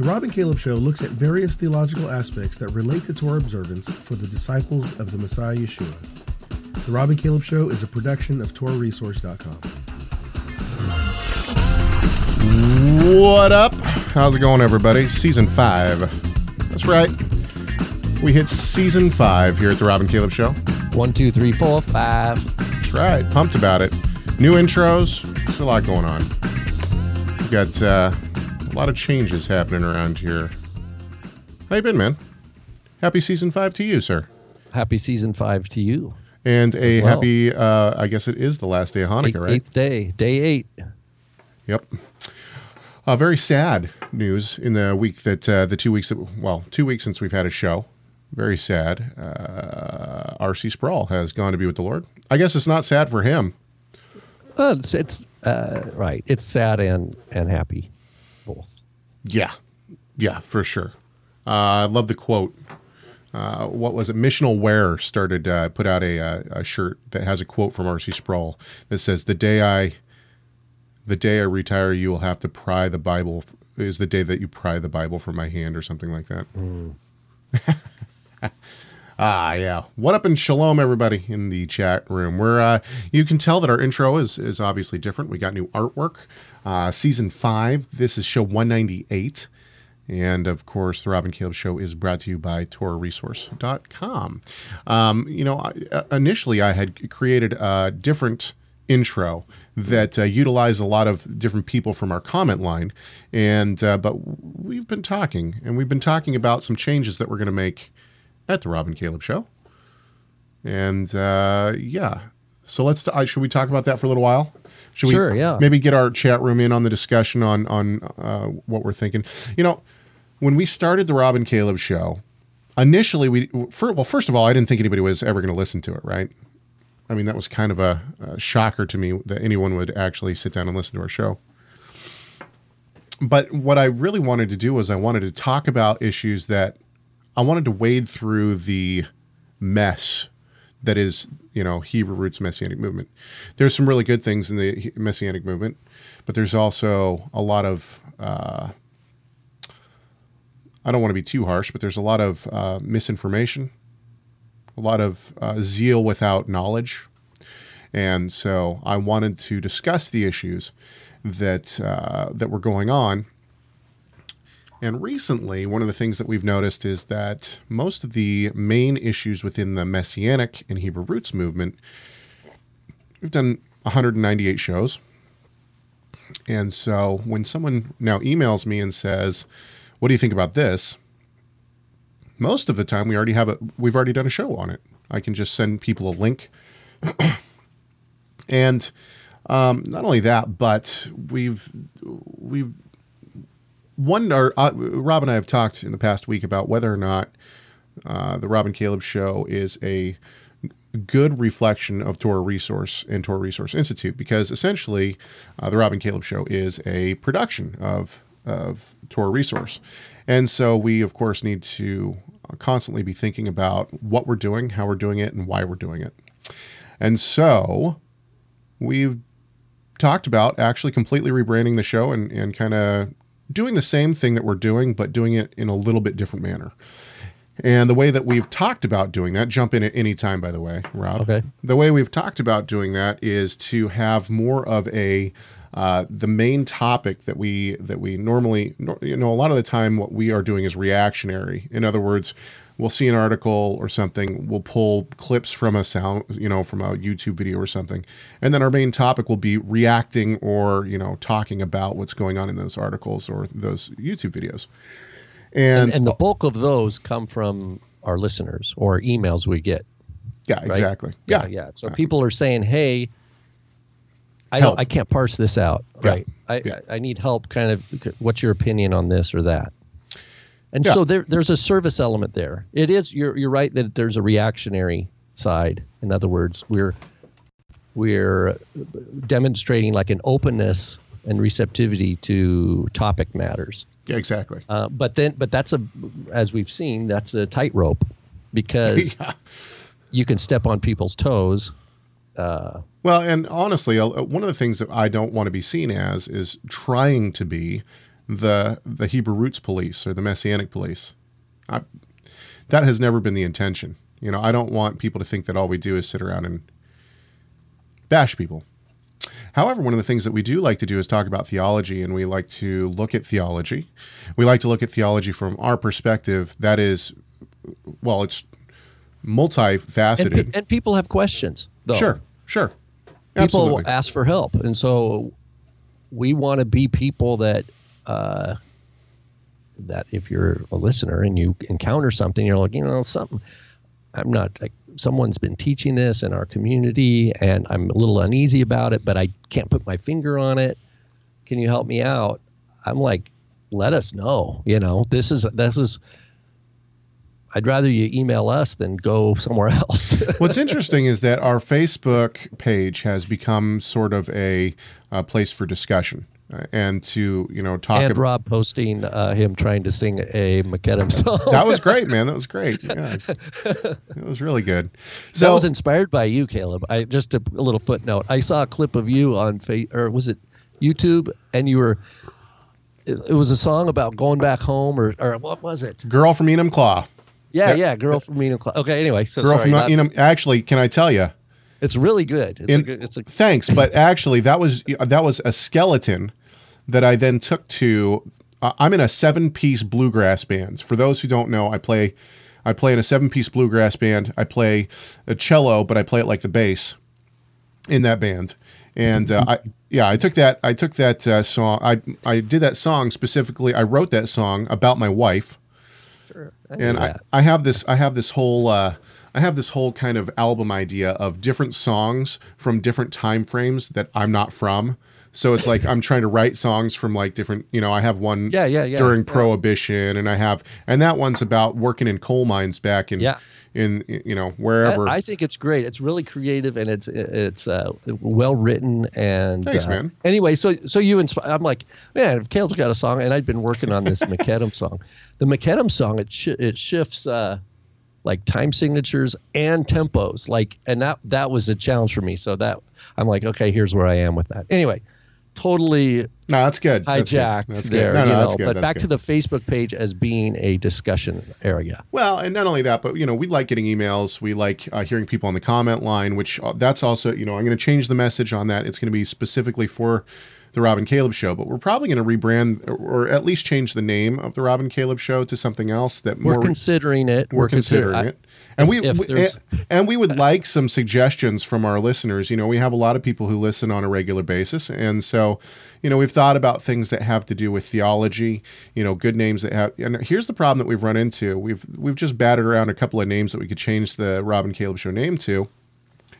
The Rob and Caleb Show looks at various theological aspects that relate to Torah observance for the disciples of the Messiah Yeshua. The Rob and Caleb Show is a production of TorahResource.com. What up? How's it going, everybody? Season five. That's right. We hit season five here at the Rob and Caleb Show. One, two, three, four, five. That's right. Pumped about it. New intros. There's a lot going on. We got uh, a lot of changes happening around here. How you been, man? Happy season five to you, sir. Happy season five to you. And a well. happy, uh, I guess it is the last day of Hanukkah, right? Eighth day, day eight. Yep. Uh, very sad news in the week that uh, the two weeks that well, two weeks since we've had a show. Very sad. Uh, R.C. Sproul has gone to be with the Lord. I guess it's not sad for him. Well, it's, it's uh, right. It's sad and and happy. Yeah, yeah, for sure. Uh, I love the quote. Uh, what was it? Missional Wear started uh, put out a, uh, a shirt that has a quote from R.C. Sproul that says, "The day I, the day I retire, you will have to pry the Bible. Is the day that you pry the Bible from my hand, or something like that." Ah, yeah. What up in Shalom, everybody in the chat room? Where uh, you can tell that our intro is is obviously different. We got new artwork. Uh, season five. This is show one ninety eight. And of course, the Rob and Caleb Show is brought to you by TorahResource.com. Um, you know, I, uh, initially I had created a different intro that uh, utilized a lot of different people from our comment line, and uh, but we've been talking, and we've been talking about some changes that we're going to make at the Rob and Caleb Show, and uh, yeah. So let's. Uh, should we talk about that for a little while? Should Sure, we yeah. maybe get our chat room in on the discussion on on uh, what we're thinking? You know, when we started the Rob and Caleb Show, initially we for, well, first of all, I didn't think anybody was ever going to listen to it, right? I mean, that was kind of a, a shocker to me that anyone would actually sit down and listen to our show. But what I really wanted to do was I wanted to talk about issues that I wanted to wade through the mess that is, you know, Hebrew roots Messianic movement. There's some really good things in the Messianic movement, but there's also a lot of uh, I don't want to be too harsh, but there's a lot of uh, misinformation, a lot of uh, zeal without knowledge. And so I wanted to discuss the issues that uh, that were going on. And recently, one of the things that we've noticed is that most of the main issues within the Messianic and Hebrew roots movement, we've done 198 shows. And so when someone now emails me and says, "What do you think about this?" Most of the time we already have a we've already done a show on it. I can just send people a link. and um, not only that, but we've we've one or uh, Rob and I have talked in the past week about whether or not uh, the Rob and Caleb show is a good reflection of Torah Resource and Torah Resource Institute because essentially uh, the Rob and Caleb show is a production of of Torah Resource, and so we of course need to constantly be thinking about what we're doing, how we're doing it, and why we're doing it. And so we've talked about actually completely rebranding the show and, and kind of doing the same thing that we're doing, but doing it in a little bit different manner. And the way that we've talked about doing that, jump in at any time, by the way, Rob. Okay. The way we've talked about doing that is to have more of a uh, the main topic that we that we normally you know a lot of the time what we are doing is reactionary. In other words, we'll see an article or something, we'll pull clips from a sound you know from a YouTube video or something, and then our main topic will be reacting or you know talking about what's going on in those articles or those YouTube videos. And, And, and the bulk of those come from our listeners or emails we get. yeah, right? exactly. Yeah, Yeah, yeah. So people are saying, "Hey, I don't, I can't parse this out. Yeah, Right? Yeah. I I need help. Kind of. What's your opinion on this or that?" And Yeah. so there, there's a service element there. It is. You're you're right that there's a reactionary side. In other words, we're we're demonstrating like an openness and receptivity to topic matters. Yeah, exactly. Uh, but then, but that's a, as we've seen, that's a tightrope because Yeah. you can step on people's toes. Uh, Well, and honestly, uh, one of the things that I don't want to be seen as is trying to be the the Hebrew roots police or the Messianic police. I, that has never been the intention. You know, I don't want people to think that all we do is sit around and bash people. However, one of the things that we do like to do is talk about theology, and we like to look at theology. We like to look at theology from our perspective. That is, well, it's multifaceted. And, pe- and people have questions, though. Sure, sure. People ask for help, and so we want to be people that uh, that if you're a listener and you encounter something, you're like, you know, something. I'm not. Like, someone's been teaching this in our community, and I'm a little uneasy about it, but I can't put my finger on it. Can you help me out? I'm like, let us know. You know, this is this is. I'd rather you email us than go somewhere else. What's interesting is that our Facebook page has become sort of a, a place for discussion and to you know talk. and Rob posting uh, him trying to sing a Miqedem song. that was great, man. That was great. Yeah. it was really good. that was inspired by you, Caleb. I just a, a little footnote. I saw a clip of you on fa- or was it YouTube, and you were. It, it was a song about going back home, or or what was it? girl from Enumclaw. Yeah, That- yeah, girl from Enum. Claw. Okay, anyway, so Girl sorry, from not- Enum. Actually, can I tell you? it's really good. It's a good. It's a Thanks, but actually, that was that was a skeleton that I then took to. Uh, I'm in a seven-piece bluegrass band. For those who don't know, I play I play in a seven-piece bluegrass band. I play a cello, but I play it like the bass in that band. And uh, I yeah, I took that I took that uh, song. I I did that song specifically. I wrote that song about my wife and I. I have this I have this whole uh, I have this whole kind of album idea of different songs from different time frames that I'm not from. So it's like I'm trying to write songs from like different, you know, I have one Yeah, yeah, yeah. during Yeah. prohibition and I have and that one's about working in coal mines back in Yeah. in you know, wherever. I, I think it's great. It's really creative and it's it's uh, well written and Thanks, uh, man. Anyway, so so you inspire. I'm like, man, Caleb's got a song, and I'd been working on this Miqedem song. The Miqedem song it sh- it shifts uh, like time signatures and tempos, like, and that that was a challenge for me. So that I'm like, okay, here's where I am with that. Anyway, totally no, that's good. That's good. hijacked That's good. there, No, no, you that's know. good. But That's back good. to the Facebook page as being a discussion area. Well, and not only that, but you know, we like getting emails. We like uh, hearing people on the comment line, which uh, that's also you know, I'm going to change the message on that. It's going to be specifically for the Rob and Caleb show, but we're probably going to rebrand or, or at least change the name of the Rob and Caleb show to something else that We're more considering it. we're considering consider- it. And if- we, if we- and, and we would like some suggestions from our listeners. You know, we have a lot of people who listen on a regular basis, and so you know we've thought about things that have to do with theology. You know, good names that have. And here's the problem that we've run into: we've we've just batted around a couple of names that we could change the Rob and Caleb Show name to.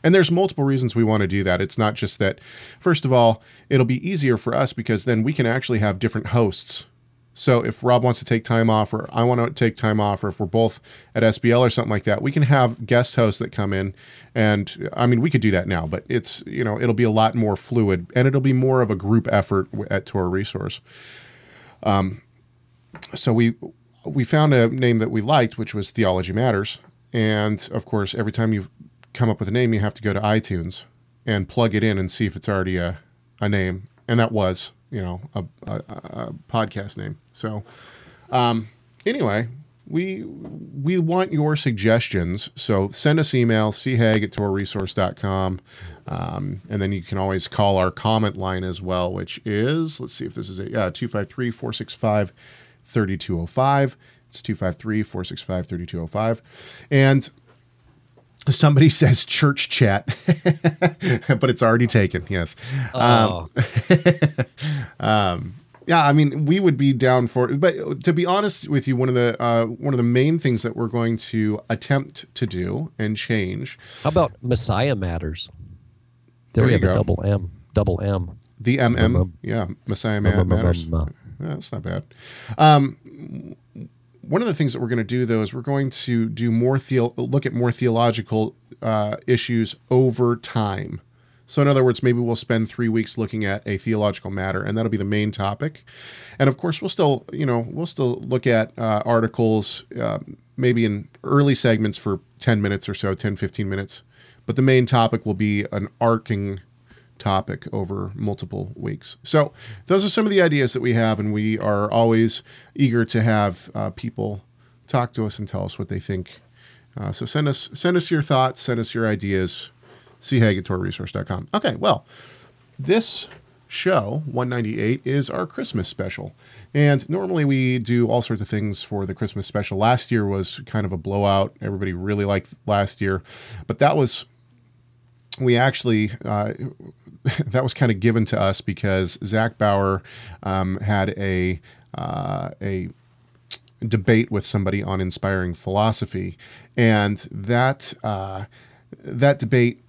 And there's multiple reasons we want to do that. It's not just that, first of all, it'll be easier for us because then we can actually have different hosts. So if Rob wants to take time off, or I want to take time off, or if we're both at SBL or something like that, we can have guest hosts that come in. And I mean, we could do that now, but it's, you know, it'll be a lot more fluid and it'll be more of a group effort at Torah Resource. Um, so we, we found a name that we liked, which was Theology Matters. And of course, every time you come up with a name, you have to go to iTunes and plug it in and see if it's already a, a name. And that was, you know, a, a, a podcast name. So, um, anyway, we we want your suggestions. So send us email, chag at torahresource.com. Um, and then you can always call our comment line as well, which is, let's see if this is a, yeah, 253 465 3205. It's 253 465 3205. And somebody says church chat, but it's already taken. Yes. Oh, Yeah, I mean, we would be down for it. But to be honest with you, one of the uh, one of the main things that we're going to attempt to do and change how about Messiah Matters? There, There we have a go. double M, double M. the MM, Um, yeah, Messiah um, um, matters. um, um. Yeah, that's not bad. Um, one of the things that we're going to do though is we're going to do more theo- look at more theological uh, issues over time. So in other words, maybe we'll spend three weeks looking at a theological matter, and that'll be the main topic. And of course, we'll still, you know, we'll still look at uh, articles, uh, maybe in early segments for 10 minutes or so, 10, 15 minutes. But the main topic will be an arcing topic over multiple weeks. So, those are some of the ideas that we have, and we are always eager to have uh, people talk to us and tell us what they think. Uh, so, send us send us your thoughts, send us your ideas. Haig at. Okay, well, this show 198 is our Christmas special. And normally we do all sorts of things for the Christmas special. Last year was kind of a blowout. Everybody really liked last year, but that was we actually uh, that was kind of given to us because Zach Bauer um, had a uh, a debate with somebody on inspiring philosophy, and that uh, that debate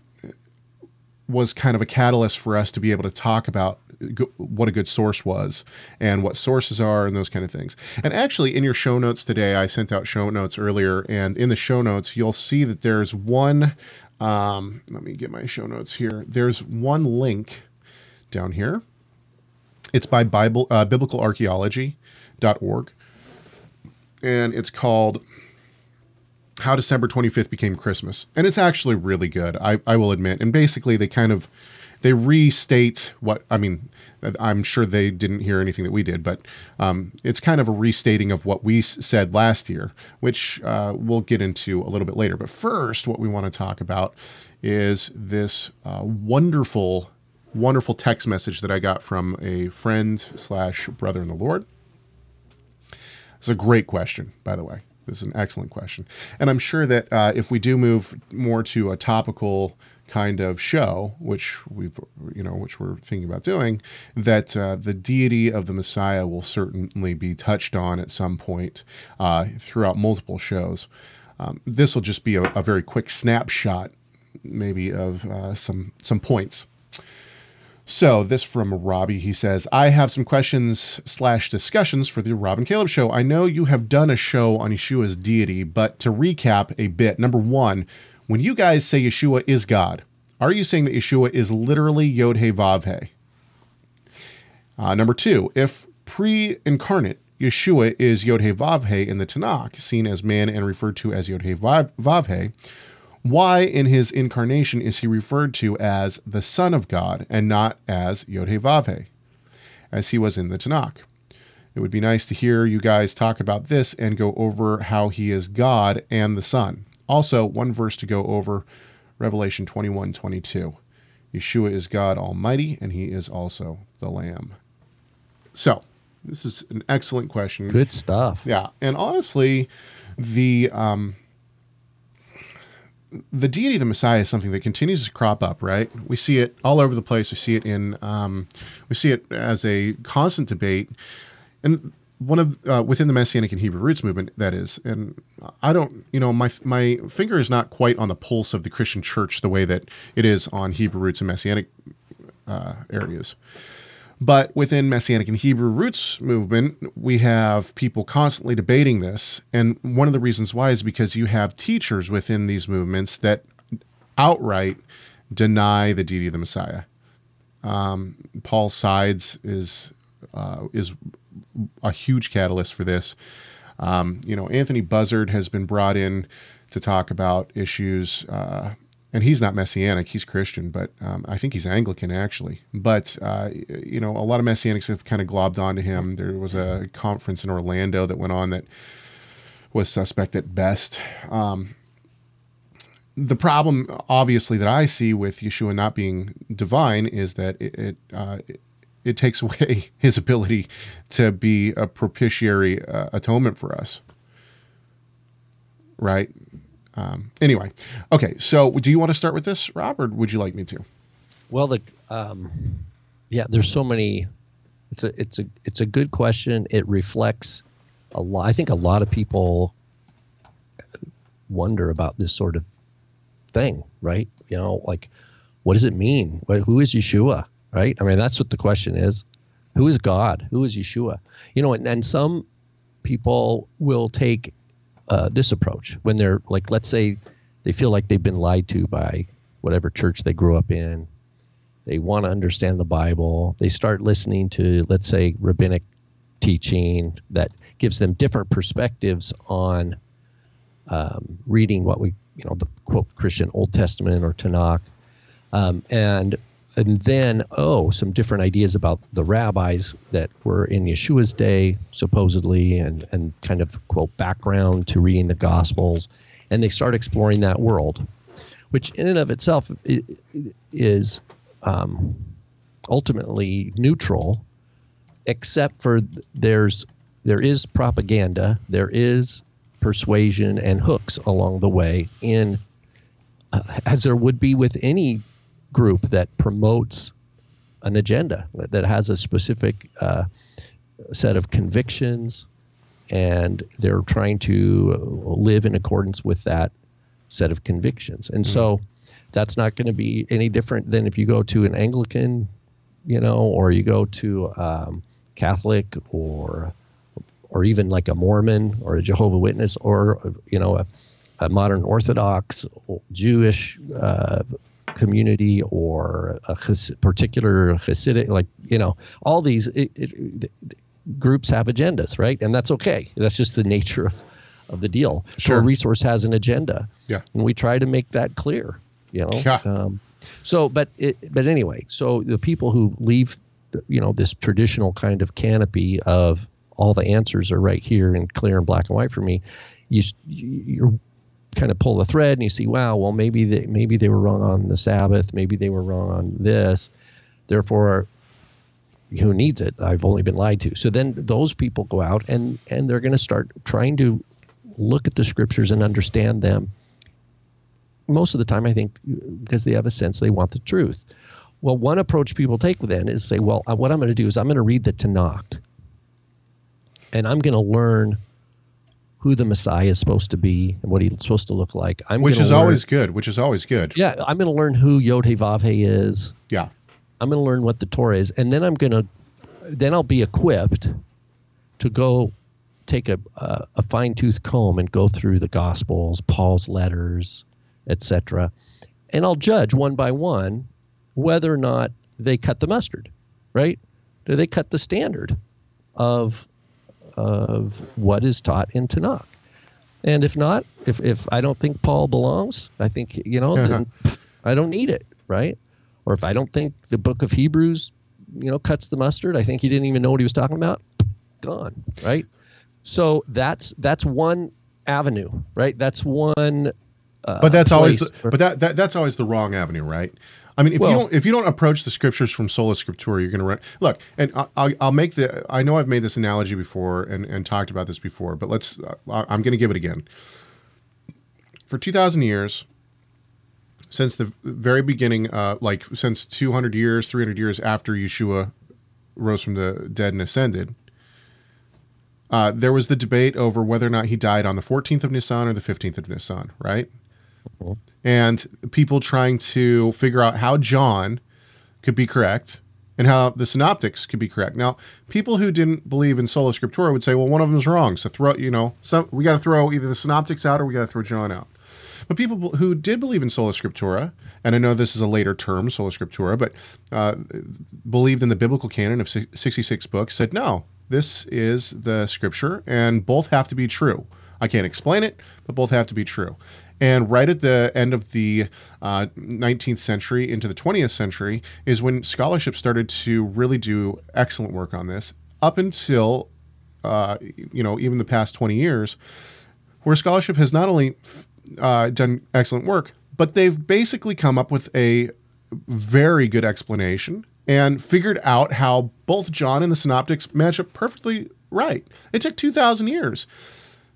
was kind of a catalyst for us to be able to talk about what a good source was and what sources are and those kind of things. And actually, in your show notes today, I sent out show notes earlier, and in the show notes, you'll see that there's one. Um, let me get my show notes here. There's one link down here. It's by Bible uh, biblicalarchaeology.org, and it's called how December 25th became Christmas. And it's actually really good, I, I will admit. And basically, they kind of they restate what I mean. I'm sure they didn't hear anything that we did, but um, it's kind of a restating of what we said last year, which uh, we'll get into a little bit later. But first, what we want to talk about is this uh, wonderful, wonderful text message that I got from a friend slash brother in the Lord. It's a great question, by the way. This is an excellent question, and I'm sure that uh, if we do move more to a topical kind of show, which we've you know which we're thinking about doing, that uh, the deity of the Messiah will certainly be touched on at some point uh, throughout multiple shows. Um, this will just be a, a, very quick snapshot, maybe of uh, some some points. So this from Robbie. He says, I have some questions slash discussions for the Rob and Caleb show. I know you have done a show on Yeshua's deity, but to recap a bit, number one, when you guys say Yeshua is God, are you saying that Yeshua is literally Yod He Vav He? Uh, number two, if pre-incarnate Yeshua is Yod He Vav He in the Tanakh, seen as man and referred to as Yod He Vav, Vav He, why in his incarnation is he referred to as the Son of God and not as Yod-Heh-Vav-Heh, as he was in the Tanakh? It would be nice to hear you guys talk about this and go over how he is God and the Son. Also, one verse to go over Revelation 21 22. Yeshua is God Almighty, and he is also the Lamb. So, this is an excellent question. Good stuff. Yeah. And honestly, the um, the deity of the Messiah is something that continues to crop up, right? We see it all over the place. We see it in, um, we see it as a constant debate, and one of uh, within the Messianic and Hebrew roots movement that is. And I don't, you know, my my finger is not quite on the pulse of the Christian church the way that it is on Hebrew roots and Messianic uh, areas. But within Messianic and Hebrew roots movement, we have people constantly debating this. And one of the reasons why is because you have teachers within these movements that outright deny the deity of the Messiah. Um, Paul Sides is uh, is a huge catalyst for this. Um, you know, Anthony Buzzard has been brought in to talk about issues uh, and he's not messianic he's christian but um, i think he's anglican actually. But uh, you know a lot of messianics have kind of globbed onto him. There was a conference in orlando that went on that was suspect at best. Um, the problem obviously that i see with yeshua not being divine is that it, it, uh, it it takes away his ability to be a propitiatory uh, atonement for us right um, anyway, okay. So, do you want to start with this, Rob, or would you like me to? Well, the um, yeah, there's so many. It's a it's a it's a good question. It reflects a lot. I think a lot of people wonder about this sort of thing, right? You know, like what does it mean? What, who is Yeshua? Right? I mean, that's what the question is. Who is God? Who is Yeshua? You know, and, and some people will take uh, this approach when they're like, let's say they feel like they've been lied to by whatever church they grew up in. They want to understand the Bible. They start listening to, let's say, rabbinic teaching that gives them different perspectives on um, reading what we, you know, the quote Christian Old Testament or Tanakh. Um, and and then oh some different ideas about the rabbis that were in yeshua's day supposedly and and kind of quote background to reading the gospels. And they start exploring that world which in and of itself is um, ultimately neutral except for there's there is propaganda there is persuasion and hooks along the way in uh, as there would be with any group that promotes an agenda that has a specific uh, set of convictions and they're trying to live in accordance with that set of convictions and mm-hmm. so that's not going to be any different than if you go to an anglican you know or you go to um, catholic or or even like a mormon or a jehovah witness or you know a, a modern orthodox jewish uh, community or a particular Hasidic, like you know, all these it, it, groups have agendas, right? And that's okay. That's just the nature of, of the deal. Sure. So a resource has an agenda. Yeah. And we try to make that clear. You know. Yeah. Um, so, but it, but anyway, so the people who leave, you know, this traditional kind of canopy of all the answers are right here and clear and black and white for me. You, you're kind of pull the thread and you see, wow, well maybe they maybe they were wrong on the Sabbath, maybe they were wrong on this. Therefore, who needs it? I've only been lied to. So then those people go out and and they're going to start trying to look at the scriptures and understand them. Most of the time, I think because they have a sense they want the truth. Well, one approach people take then is say, well, what I'm going to do is I'm going to read the Tanakh, and I'm going to learn who the Messiah is supposed to be and what he's supposed to look like. I'm which is learn, always good. Which is always good. Yeah, I'm going to learn who Yod He Vav He is. Yeah, I'm going to learn what the Torah is, and then I'm going to, then I'll be equipped to go take a a, a fine tooth comb and go through the Gospels, Paul's letters, etc., and I'll judge one by one whether or not they cut the mustard, right? Do they cut the standard of of what is taught in Tanakh. And if not, if, if I don't think Paul belongs, I think, you know, then I don't need it, right? Or if I don't think the book of Hebrews, you know, cuts the mustard, I think he didn't even know what he was talking about, gone, right? So that's that's one avenue, right? That's one. Uh, but that's always the, but that, that that's always the wrong avenue, right? I mean, if well, you don't if you don't approach the scriptures from sola scriptura, you're going to run. Look, and I'll, I'll make the. I know I've made this analogy before and, and talked about this before, but let's. I'm going to give it again. For two thousand years, since the very beginning, uh, like since 200 years, 300 years after Yeshua rose from the dead and ascended, uh, there was the debate over whether or not he died on the 14th of Nisan or the 15th of Nisan, right? And people trying to figure out how John could be correct and how the synoptics could be correct. Now, people who didn't believe in sola scriptura would say, well, one of them is wrong. So throw, you know, some, we got to throw either the synoptics out or we got to throw John out. But people who did believe in sola scriptura, and I know this is a later term, sola scriptura, but uh, believed in the biblical canon of 66 books, said, no, this is the scripture, and both have to be true. I can't explain it, but both have to be true. And right at the end of the uh, 19th century into the 20th century is when scholarship started to really do excellent work on this. Up until, uh, you know, even the past 20 years, where scholarship has not only uh, done excellent work, but they've basically come up with a very good explanation and figured out how both John and the synoptics match up perfectly right. It took 2,000 years.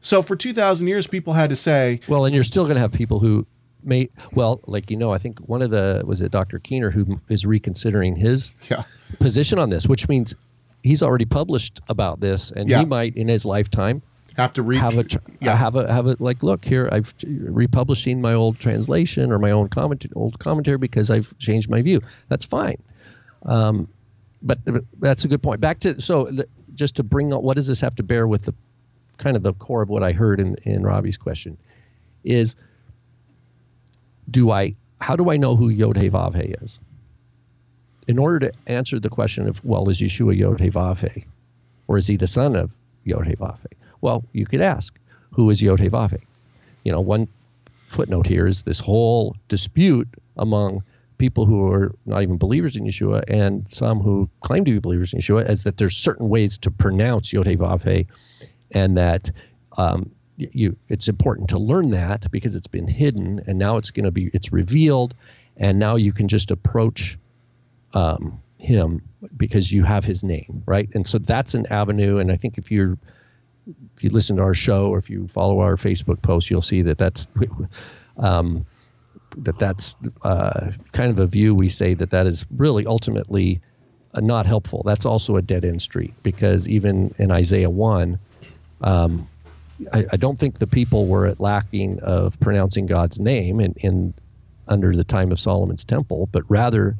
So for 2,000 years, people had to say. Well, and you're still going to have people who may, well, like, you know, I think one of the, was it Dr. Keener who is reconsidering his yeah. position on this, which means he's already published about this and yeah. he might in his lifetime have to read have a yeah. have a have a like look here I've republishing my old translation or my own comment old commentary because I've changed my view. That's fine. Um, but, but that's a good point. Back to so just to bring up what does this have to bear with the kind of the core of what I heard in, in Robbie's question is do I how do I know who Yod He Vav He is? In order to answer the question of well, is Yeshua Yod He Vav He, or is he the son of Yod He Vav He? Well, you could ask, who is Yod He Vav He? You know, one footnote here is this whole dispute among people who are not even believers in Yeshua and some who claim to be believers in Yeshua is that there's certain ways to pronounce Yod Vav and that um, you it's important to learn that because it's been hidden and now it's going to be it's revealed and now you can just approach um, him because you have his name right? And so that's an avenue and i think if you're if you listen to our show or if you follow our facebook post you'll see that that's um, that that's uh, kind of a view we say that that is really ultimately uh, not helpful. That's also a dead end street because even in isaiah 1 um, I, I, don't think the people were at lacking of pronouncing God's name in, in under the time of Solomon's temple, but rather,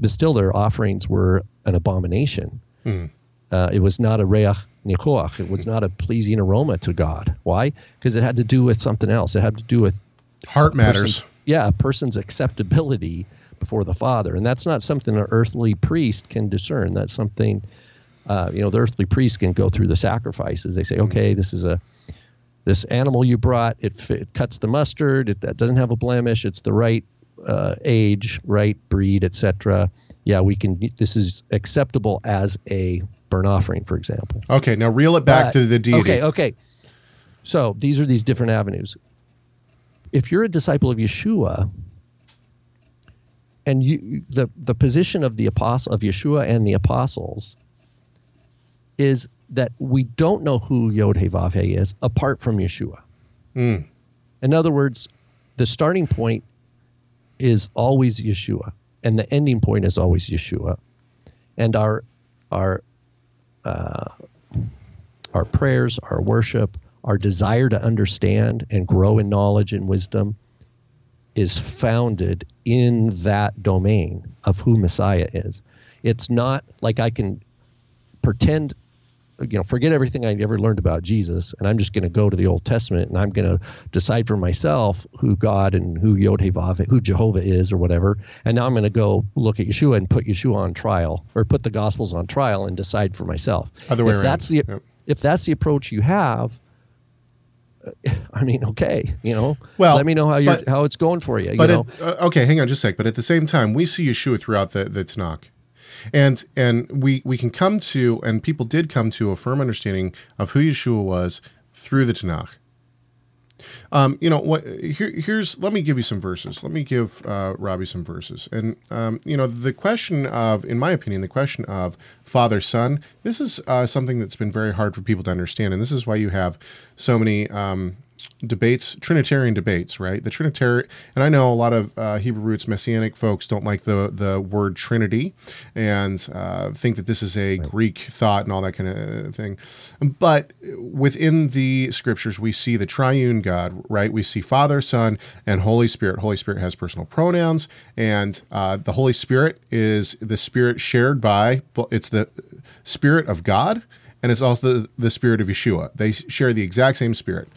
but still their offerings were an abomination. Hmm. Uh, it was not a reach nichoach. It was not a pleasing aroma to God. Why? Because it had to do with something else. It had to do with heart matters. Yeah, a person's acceptability before the Father, and that's not something an earthly priest can discern. That's something, uh, you know, the earthly priest can go through the sacrifices. They say, okay, this is a this animal you brought, it, it cuts the mustard, it, it, doesn't have a blemish, it's the right uh, age, right breed, etc. Yeah, we can. This is acceptable as a burnt offering, for example. Okay, now reel it back to the deity. Okay, okay. So these are these different avenues. If you're a disciple of Yeshua, and you the the position of the apostle of Yeshua and the apostles is that we don't know who Yod He Vav He is apart from Yeshua. Mm. In other words, the starting point is always Yeshua, and the ending point is always Yeshua. And our our uh, our prayers, our worship, our desire to understand and grow in knowledge and wisdom is founded in that domain of who Messiah is. It's not like I can pretend you know, forget everything I ever learned about Jesus, and I'm just going to go to the Old Testament and I'm going to decide for myself who God and who Yod Vav, who Jehovah is, or whatever. And now I'm going to go look at Yeshua and put Yeshua on trial, or put the Gospels on trial and decide for myself. Other way if around. That's the yep. if that's the approach you have. I mean, okay, you know. Well, let me know how you how it's going for you. But you know? it, uh, okay, hang on just a sec. But at the same time, we see Yeshua throughout the the Tanakh and and we we can come to and people did come to a firm understanding of who Yeshua was through the Tanakh. Um, you know what? Here, here's let me give you some verses. Let me give uh, Robbie some verses. And um, you know the question of, in my opinion, the question of father son. This is uh, something that's been very hard for people to understand, and this is why you have so many. Um, debates, Trinitarian debates, right? The Trinitarian, and I know a lot of uh, Hebrew roots Messianic folks don't like the the word Trinity and uh, think that this is a right. Greek thought and all that kind of thing. But within the scriptures, we see the triune God, right? We see Father, Son, and Holy Spirit. Holy Spirit has personal pronouns, and uh, the Holy Spirit is the Spirit shared by. It's the Spirit of God. And it's also the, the spirit of Yeshua. They share the exact same spirit.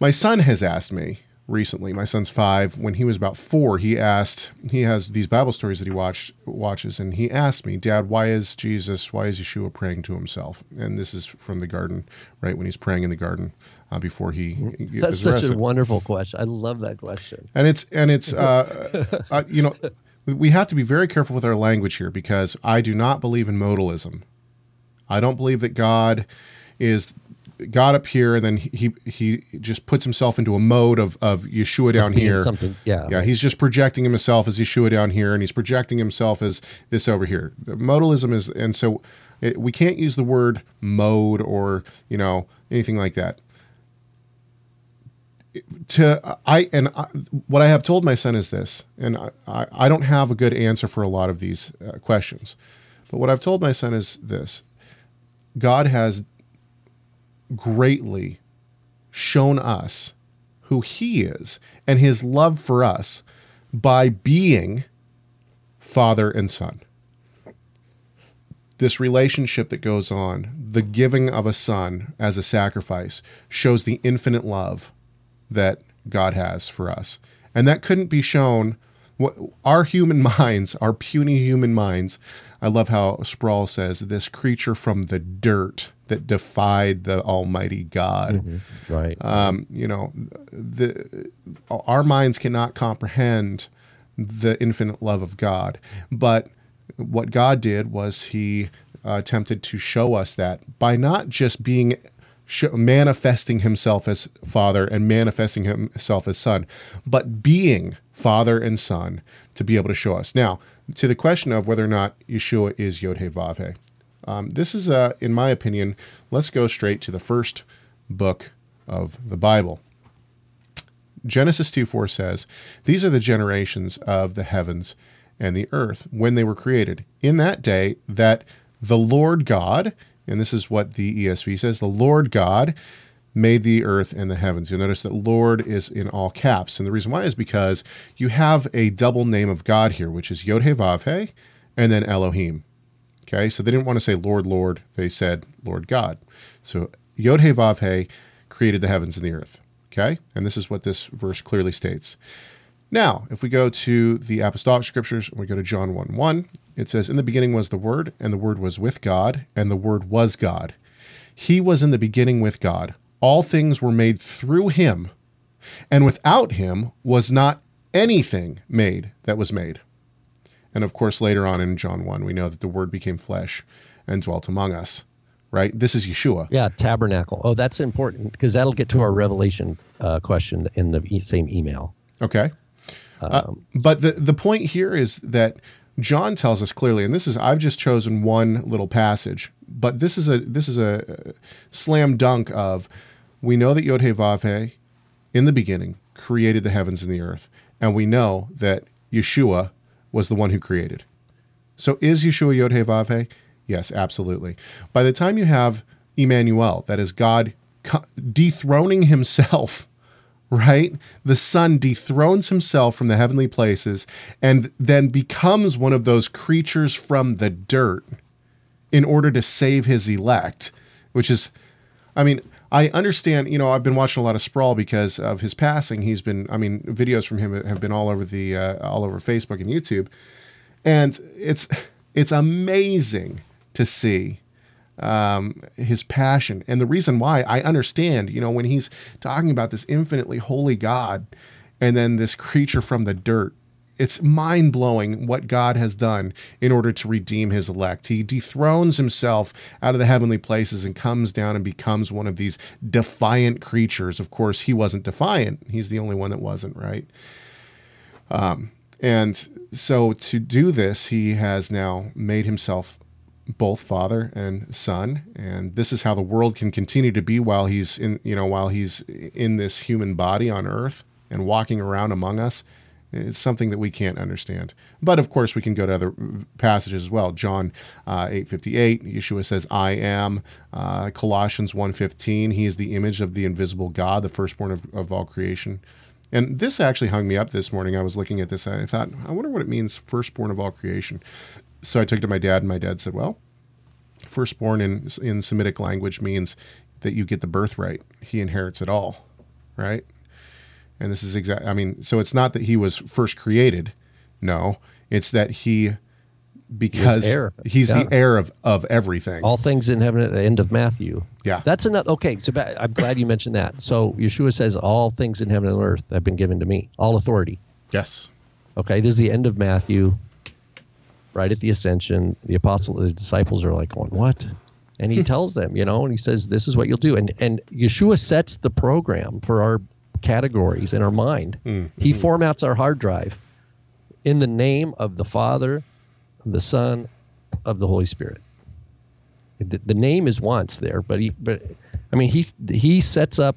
My son has asked me recently. My son's five. When he was about four, he asked. He has these Bible stories that he watched watches, and he asked me, "Dad, why is Jesus? Why is Yeshua praying to himself?" And this is from the garden, right when he's praying in the garden uh, before he. That's such a wonderful question. I love that question. And it's and it's uh, uh, you know we have to be very careful with our language here because I do not believe in modalism. I don't believe that God is God up here, and then he he just puts himself into a mode of of Yeshua down here. Something, yeah, yeah. He's just projecting himself as Yeshua down here, and he's projecting himself as this over here. Modalism is, and so it, we can't use the word mode or you know anything like that. To I and I, what I have told my son is this, and I, I don't have a good answer for a lot of these uh, questions, but what I've told my son is this: God has greatly shown us who he is and his love for us by being father and son. This relationship that goes on, the giving of a son as a sacrifice, shows the infinite love that God has for us. And that couldn't be shown. What, our human minds, our puny human minds, I love how Sproul says, this creature from the dirt that defied the Almighty God. Mm-hmm. Right. Um, you know, the our minds cannot comprehend the infinite love of God. But what God did was He uh, attempted to show us that by not just being manifesting Himself as Father and manifesting Himself as Son, but being Father and Son to be able to show us. Now, to the question of whether or not Yeshua is Yod Vav um, this is, uh, in my opinion, let's go straight to the first book of the Bible. Genesis 2 4 says, These are the generations of the heavens and the earth when they were created. In that day, that the Lord God, and this is what the ESV says, the Lord God made the earth and the heavens. You'll notice that Lord is in all caps. And the reason why is because you have a double name of God here, which is Yod Vav and then Elohim. Okay, so they didn't want to say Lord, Lord. They said Lord God. So Yod He Vav created the heavens and the earth. Okay, and this is what this verse clearly states. Now, if we go to the apostolic scriptures and we go to John 1 1, it says, In the beginning was the Word, and the Word was with God, and the Word was God. He was in the beginning with God. All things were made through him, and without him was not anything made that was made. And of course, later on in John 1, we know that the Word became flesh and dwelt among us, right? This is Yeshua. Yeah, tabernacle. Oh, that's important because that'll get to our Revelation uh, question in the same email. Okay. Uh, um, uh, but the, the point here is that John tells us clearly, and this is I've just chosen one little passage, but this is a this is a slam dunk of we know that Yod He Vav He in the beginning created the heavens and the earth, and we know that Yeshua was the one who created. So is Yeshua Yod He Vav He? Yes, absolutely. By the time you have Emmanuel, that is God dethroning himself, right? The Son dethrones himself from the heavenly places and then becomes one of those creatures from the dirt in order to save his elect, which is, I mean, I understand, you know, I've been watching a lot of Sproul because of his passing. He's been, I mean, videos from him have been all over the, uh, all over Facebook and YouTube, and it's, it's amazing to see um, his passion and the reason why I understand. You know, when he's talking about this infinitely holy God, and then this creature from the dirt it's mind blowing what God has done in order to redeem his elect. He dethrones himself out of the heavenly places and comes down and becomes one of these defiant creatures. Of course, he wasn't defiant, he's the only one that wasn't, right? Um, and so to do this, he has now made himself both father and son and this is how the world can continue to be while he's in you know while he's in this human body on earth and walking around among us it's something that we can't understand. But of course, we can go to other passages as well. John uh, 8.58, Yeshua says, I am. Uh, Colossians 1.15, he is the image of the invisible God, the firstborn of, of all creation. And this actually hung me up this morning. I was looking at this and I thought, I wonder what it means, firstborn of all creation. So I took it to my dad, and my dad said, well, firstborn in, in Semitic language means that you get the birthright. He inherits it all, right? And this is exact. I mean, so it's not that he was first created. No, it's that he because he's, he's yeah. the heir of, of everything. All things in heaven at the end of Matthew. Yeah. That's enough. Okay. So I'm glad you mentioned that. So Yeshua says, All things in heaven and earth have been given to me, all authority. Yes. Okay. This is the end of Matthew, right at the ascension. The apostle, the disciples are like, going, What? And he tells them, you know, and he says, This is what you'll do. And, and Yeshua sets the program for our categories in our mind. Mm-hmm. He formats our hard drive in the name of the Father, of the Son, of the Holy Spirit. The, the name is once there, but he, but I mean, he he sets up.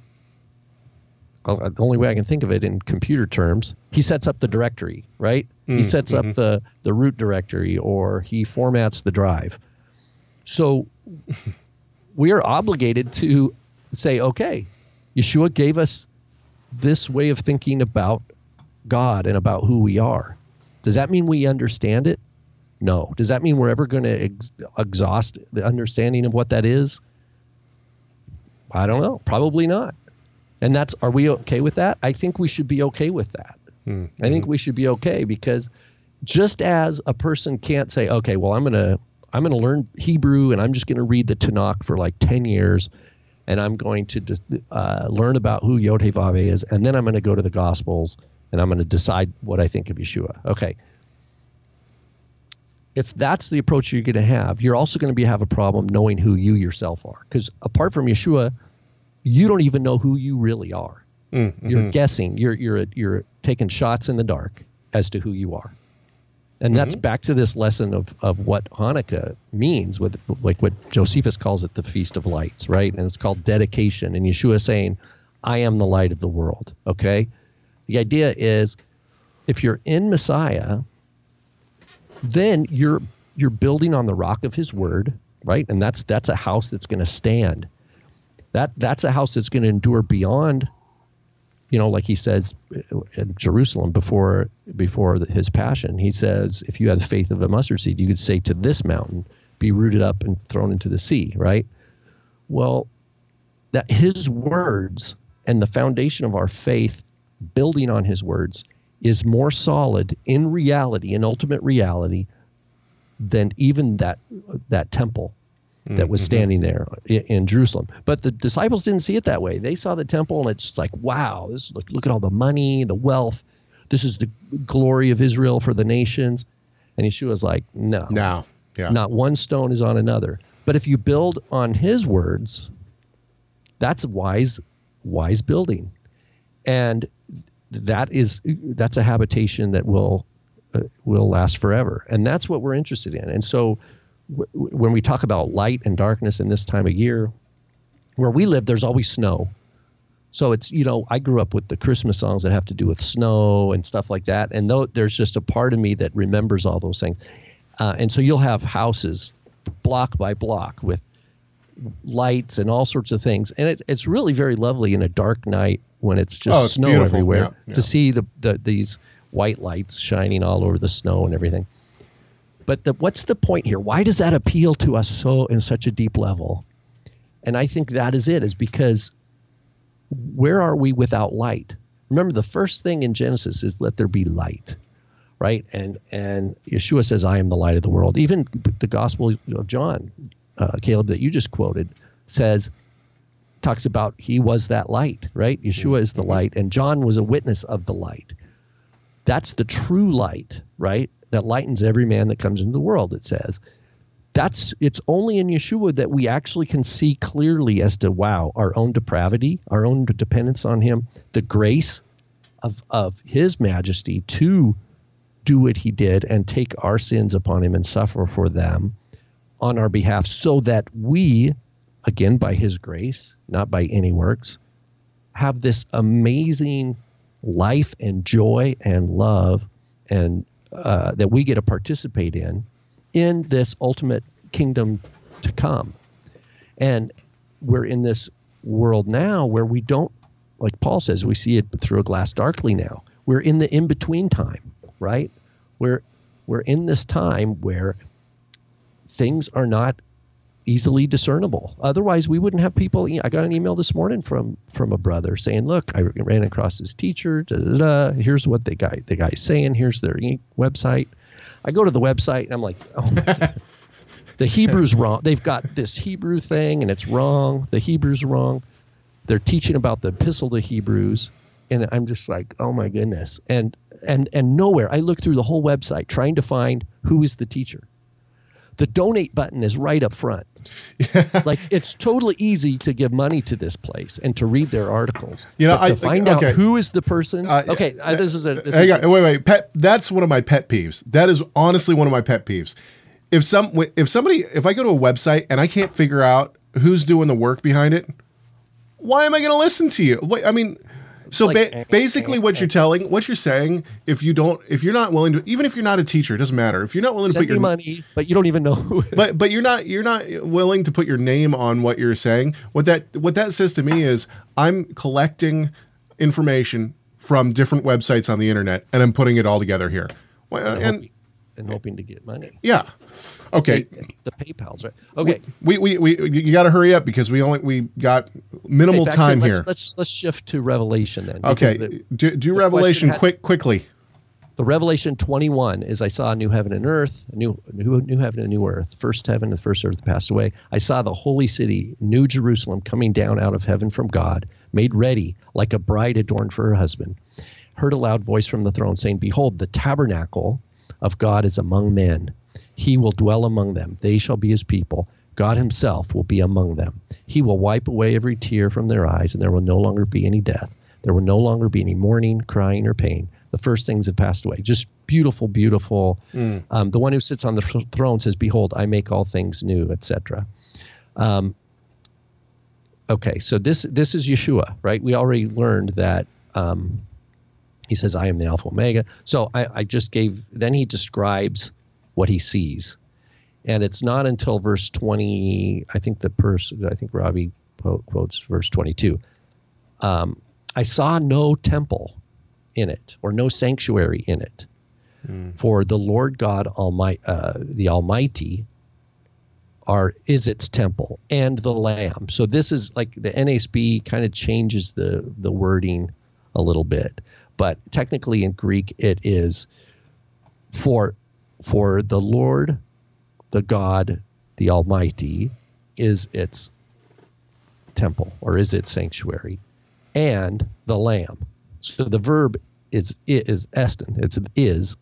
The only way I can think of it in computer terms, he sets up the directory, right? Mm-hmm. He sets up mm-hmm. the the root directory, or he formats the drive. So we are obligated to say, okay, Yeshua gave us this way of thinking about God and about who we are. Does that mean we understand it? No. Does that mean we're ever going to ex- exhaust the understanding of what that is? I don't know. Probably not. And that's are we okay with that? I think we should be okay with that. Mm-hmm. I think we should be okay because just as a person can't say, okay, well, I'm going to I'm going to learn Hebrew and I'm just going to read the Tanakh for like 10 years and I'm going to uh, learn about who Yod He Vav He is, and then I'm going to go to the Gospels and I'm going to decide what I think of Yeshua. Okay. If that's the approach you're going to have, you're also going to be have a problem knowing who you yourself are. Because apart from Yeshua, you don't even know who you really are. Mm-hmm. You're guessing. You're you're you're taking shots in the dark as to who you are. And that's mm-hmm. back to this lesson of, of what Hanukkah means, with like what Josephus calls it, the Feast of Lights, right? And it's called dedication. And Yeshua saying, I am the light of the world. Okay? The idea is if you're in Messiah, then you're you're building on the rock of his word, right? And that's that's a house that's going to stand. That that's a house that's going to endure beyond you know, like he says uh, in Jerusalem before before his passion, he says, if you had the faith of a mustard seed, you could say to this mountain, be rooted up and thrown into the sea, right? Well, that his words and the foundation of our faith, building on his words, is more solid in reality, in ultimate reality, than even that that temple that was mm-hmm. standing there in, in, Jerusalem. But the disciples didn't see it that way. They saw the temple and it's just like, wow, this look look at all the money, the wealth. This is the glory of Israel for the nations. And Yeshua's like, no. No. Yeah. Not one stone is on another. But if you build on his words, that's wise wise building. And that is that's a habitation that will uh, will last forever. And that's what we're interested in. And so when we talk about light and darkness in this time of year, where we live, there's always snow. So it's you know I grew up with the Christmas songs that have to do with snow and stuff like that, and though there's just a part of me that remembers all those things, uh, and so you'll have houses block by block with lights and all sorts of things, and it, it's really very lovely in a dark night when it's just oh, it's snow beautiful. everywhere yeah, yeah. to see the, the these white lights shining all over the snow and everything. But the, what's the point here? Why does that appeal to us so in such a deep level? And I think that is it, is because where are we without light? Remember, the first thing in Genesis is let there be light, right? And and Yeshua says, "I am the light of the world." Even the Gospel of John, uh, Caleb, that you just quoted, says talks about he was that light, right? Yeshua is the mm-hmm. light, and John was a witness of the light. That's the true light, right? That lightens every man that comes into the world, it says. That's it's only in Yeshua that we actually can see clearly as to wow, our own depravity, our own dependence on him, the grace of of his majesty to do what he did and take our sins upon him and suffer for them on our behalf so that we again by his grace not by any works have this amazing life and joy and love and uh, that we get to participate in in this ultimate kingdom to come. And we're in this world now where we don't, like Paul says, we see it through a glass darkly now. We're in the in between time, right? We're we're in this time where things are not easily discernible. Otherwise, we wouldn't have people. I got an email this morning from from a brother saying, "Look, I ran across this teacher. Da, da, da. Here's what the guy the guy's saying. Here's their website." I go to the website and I'm like, "Oh, the Hebrew's wrong. They've got this Hebrew thing and it's wrong. The Hebrew's wrong. They're teaching about the Epistle to Hebrews." And I'm just like, oh my goodness, and and and nowhere. I look through the whole website trying to find who is the teacher the donate button is right up front. like it's totally easy to give money to this place and to read their articles. You know, I, to find okay. out who is the person. Uh, okay, uh, this is a. This hang is on, wait, wait. Pet, that's one of my pet peeves. That is honestly one of my pet peeves. If some, if somebody, if I go to a website and I can't figure out who's doing the work behind it, why am I going to listen to you? Wait, I mean, so like, ba- basically, what you're telling, what you're saying, if you don't, if you're not willing to, even if you're not a teacher, it doesn't matter. If you're not willing to put your money, but you don't even know. but but you're not you're not willing to put your name on what you're saying. What that what that says to me is I'm collecting information from different websites on the internet and I'm putting it all together here. Well, and, and, and hoping to get money. Yeah. Okay. the PayPal's right. Okay. We we, we, we you got to hurry up because we only we got minimal okay, time to, here. Let's, let's, let's shift to Revelation then. Okay. The, do do Revelation had, quick quickly. The Revelation 21 is I saw a new heaven and earth, a new new new heaven and new earth. First heaven and the first earth passed away. I saw the holy city, New Jerusalem, coming down out of heaven from God, made ready like a bride adorned for her husband. heard a loud voice from the throne saying, Behold, the tabernacle of God is among men. He will dwell among them. They shall be his people. God himself will be among them. He will wipe away every tear from their eyes, and there will no longer be any death. There will no longer be any mourning, crying, or pain. The first things have passed away. Just beautiful, beautiful. Mm. Um, the one who sits on the throne says, Behold, I make all things new, etc. Um, okay, so this this is Yeshua, right? We already learned that um, he says, I am the Alpha Omega. So I, I just gave, then he describes what he sees. And it's not until verse 20, I think the person, I think Robbie quotes verse 22. Um, I saw no temple in it or no sanctuary in it. Mm. For the Lord God Almighty, uh, the Almighty, are is its temple and the Lamb. So this is like the NASB kind of changes the the wording a little bit, but technically in Greek it is for for the Lord, the God, the Almighty, is its temple or is its sanctuary, and the Lamb. So the verb is it is estin. It's is,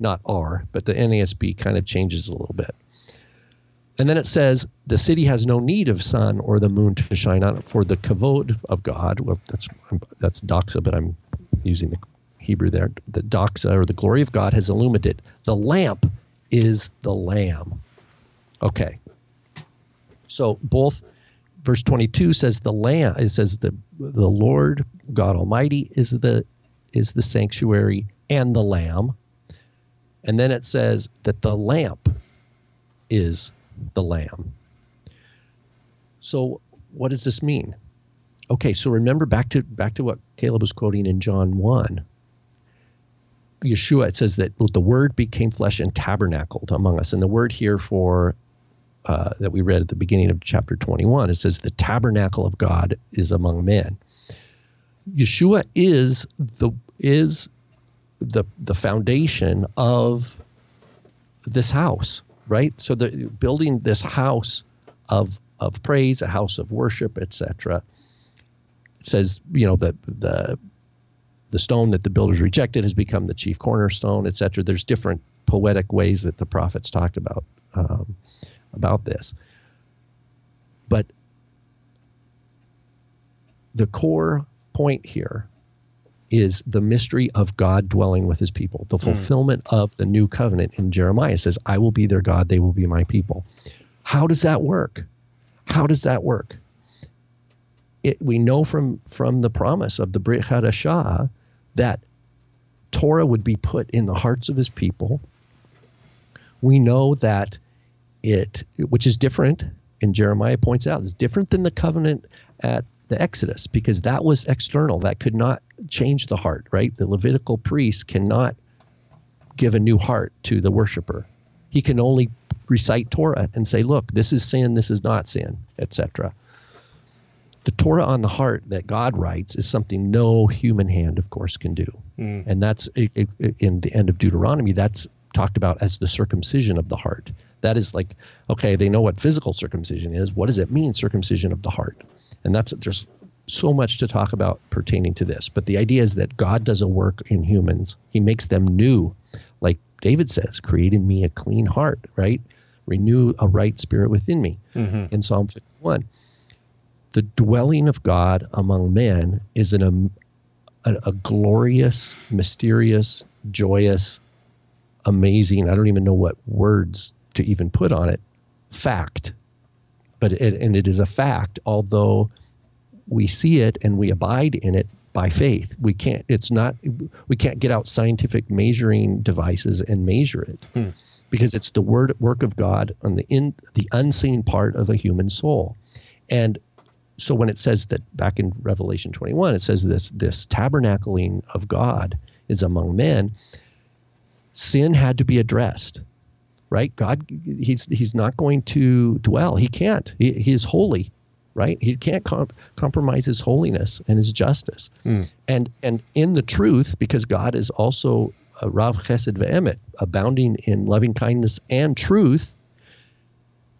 not are, but the NASB kind of changes a little bit. And then it says, the city has no need of sun or the moon to shine on it, for the kavod of God, well, that's that's doxa, but I'm using the Hebrew there. The doxa or the glory of God has illumined it. The lamp is the lamb. Okay. So both verse 22 says the lamb it says the the Lord God Almighty is the is the sanctuary and the lamb. And then it says that the lamp is the lamb. So what does this mean? Okay, so remember back to back to what Caleb was quoting in John 1. Yeshua, it says that the word became flesh and tabernacled among us. And the word here for uh, that we read at the beginning of chapter 21, it says the tabernacle of God is among men. Yeshua is the is the the foundation of this house right? So the building this house of of praise, a house of worship, etc. says, you know, the the the stone that the builders rejected has become the chief cornerstone, etc. There's different poetic ways that the prophets talked about um, about this, but the core point here is the mystery of God dwelling with his people, the hmm. fulfillment mm. of the new covenant in Jeremiah says, I will be their God, they will be my people. How does that work? How does that work? It, we know from, from the promise of the Brit Hadashah that Torah would be put in the hearts of his people. We know that it, which is different, and Jeremiah points out, is different than the covenant at the Exodus because that was external. That could not change the heart, right? The Levitical priest cannot give a new heart to the worshiper. He can only recite Torah and say, look, this is sin, this is not sin, etc. The Torah on the heart that God writes is something no human hand, of course, can do. Mm. And that's in the end of Deuteronomy, that's talked about as the circumcision of the heart. That is like, okay, they know what physical circumcision is. What does it mean, circumcision of the heart? And that's there's so much to talk about pertaining to this. But the idea is that God does a work in humans. He makes them new. Like David says, create in me a clean heart, right? Renew a right spirit within me mm-hmm. in Psalm 51. The dwelling of God among men is an, um, a, a glorious, mysterious, joyous, amazing, I don't even know what words to even put on it, fact but it, and it is a fact, although we see it and we abide in it by faith. We can't. It's not. We can't get out scientific measuring devices and measure it hmm. because it's the word work of God on the in the unseen part of a human soul, and so when it says that back in Revelation 21, it says this this tabernacling of God is among men. Sin had to be addressed right? God, he's he's not going to dwell. He can't. He, he is holy, right? He can't comp- compromise his holiness and his justice. Mm. And and in the truth, because God is also a Rav Chesed Ve'emet, abounding in loving kindness and truth.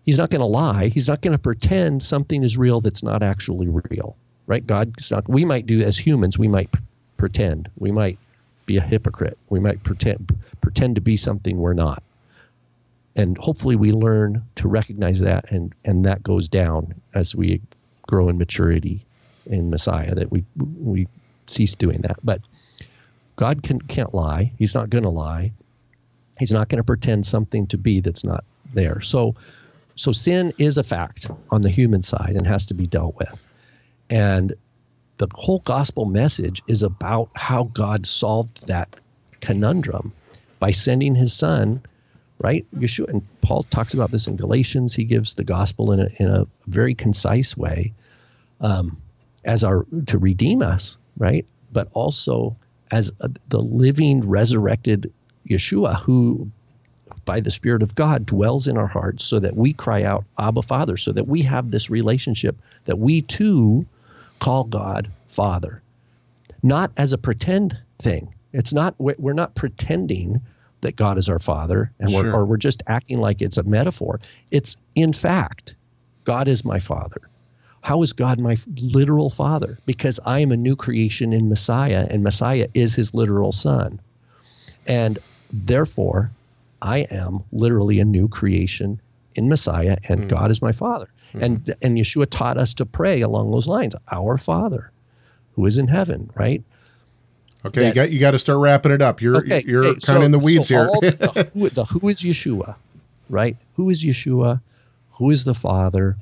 He's not going to lie. He's not going to pretend something is real that's not actually real, right? God God's not. We might do as humans. We might pretend. We might be a hypocrite. We might pretend pretend to be something we're not. And hopefully we learn to recognize that and and that goes down as we grow in maturity in Messiah that we we cease doing that. But God can can't lie. He's not going to lie. He's not going to pretend something to be that's not there. So so sin is a fact on the human side and has to be dealt with. And the whole gospel message is about how God solved that conundrum by sending his son, right? Yeshua. And Paul talks about this in Galatians. He gives the gospel in a, in a very concise way um, as our to redeem us, right? But also as a, the living, resurrected Yeshua who by the Spirit of God dwells in our hearts so that we cry out, Abba, Father, so that we have this relationship that we too call God Father. Not as a pretend thing. It's not, we're not pretending that God is our Father and we're, or we're just acting like it's a metaphor. It's in fact, God is my Father. How is God my literal Father? Because I am a new creation in Messiah and Messiah is his literal Son. And therefore, I am literally a new creation in Messiah, and mm. God is my Father. Mm. And and Yeshua taught us to pray along those lines, Our Father, who is in heaven, right? Okay, that, you got you got to start wrapping it up. You're okay, you're okay, kind of so, in the weeds so here. the, who, the who is Yeshua, right? Who is Yeshua? Who is the Father?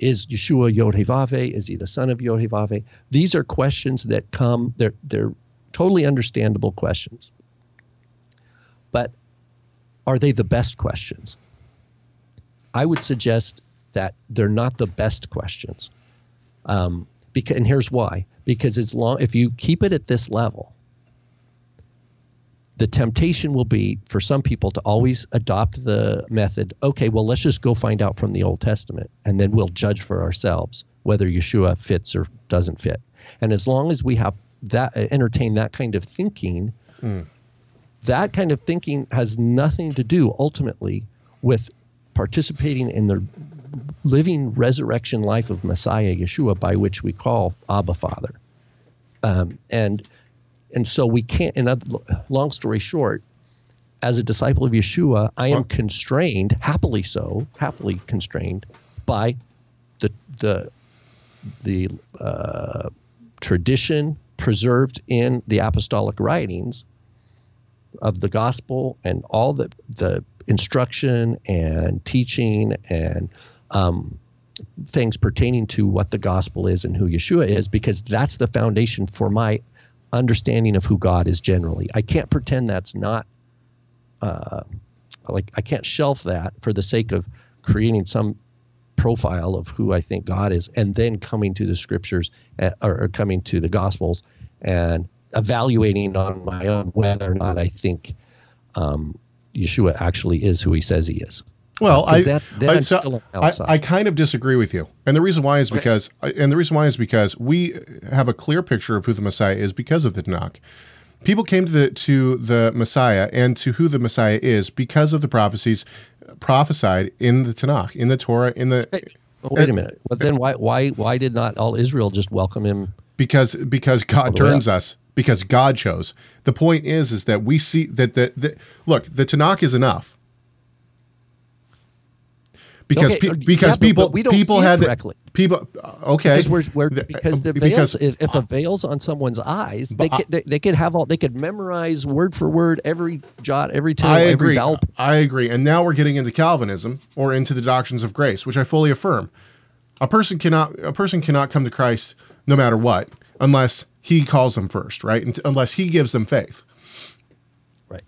Is Yeshua Yod Is he the son of Yod These are questions that come. They're they're totally understandable questions. But are they the best questions? I would suggest that they're not the best questions. Um, because, and here's why: because as long if you keep it at this level, the temptation will be for some people to always adopt the method. Okay, well, let's just go find out from the Old Testament, and then we'll judge for ourselves whether Yeshua fits or doesn't fit. And as long as we have that entertain that kind of thinking, mm that kind of thinking has nothing to do ultimately with participating in the living resurrection life of Messiah Yeshua, by which we call Abba Father. Um, and and so we can't. In other, long story short, as a disciple of Yeshua, I am constrained, happily so, happily constrained by the the the uh, tradition preserved in the apostolic writings of the gospel and all the the instruction and teaching and um, things pertaining to what the gospel is and who Yeshua is, because that's the foundation for my understanding of who God is generally. I can't pretend that's not uh, like I can't shelf that for the sake of creating some profile of who I think God is, and then coming to the scriptures uh, or, or coming to the gospels and evaluating on my own whether or not I think um, Yeshua actually is who he says he is. Well, I, that, I, so I, I, kind of disagree with you, and the reason why is because, and the reason why is because we have a clear picture of who the Messiah is because of the Tanakh. People came to the to the Messiah and to who the Messiah is because of the prophecies prophesied in the Tanakh, in the Torah, in the. Wait, wait a minute, but then why why why did not all Israel just welcome him? Because because God turns us because God chose. The point is, is that we see that the, the look, the Tanakh is enough. Because okay, pe- because yeah, people but, but people had the, people okay because we're, we're because the uh, veils if, if a veil's on someone's eyes they could they, they, could have all they could memorize word for word every jot every tittle I agree every vowel. I agree and now we're getting into Calvinism or into the doctrines of grace which I fully affirm a person cannot a person cannot come to Christ no matter what unless he calls them first, right? Unless he gives them faith. Right.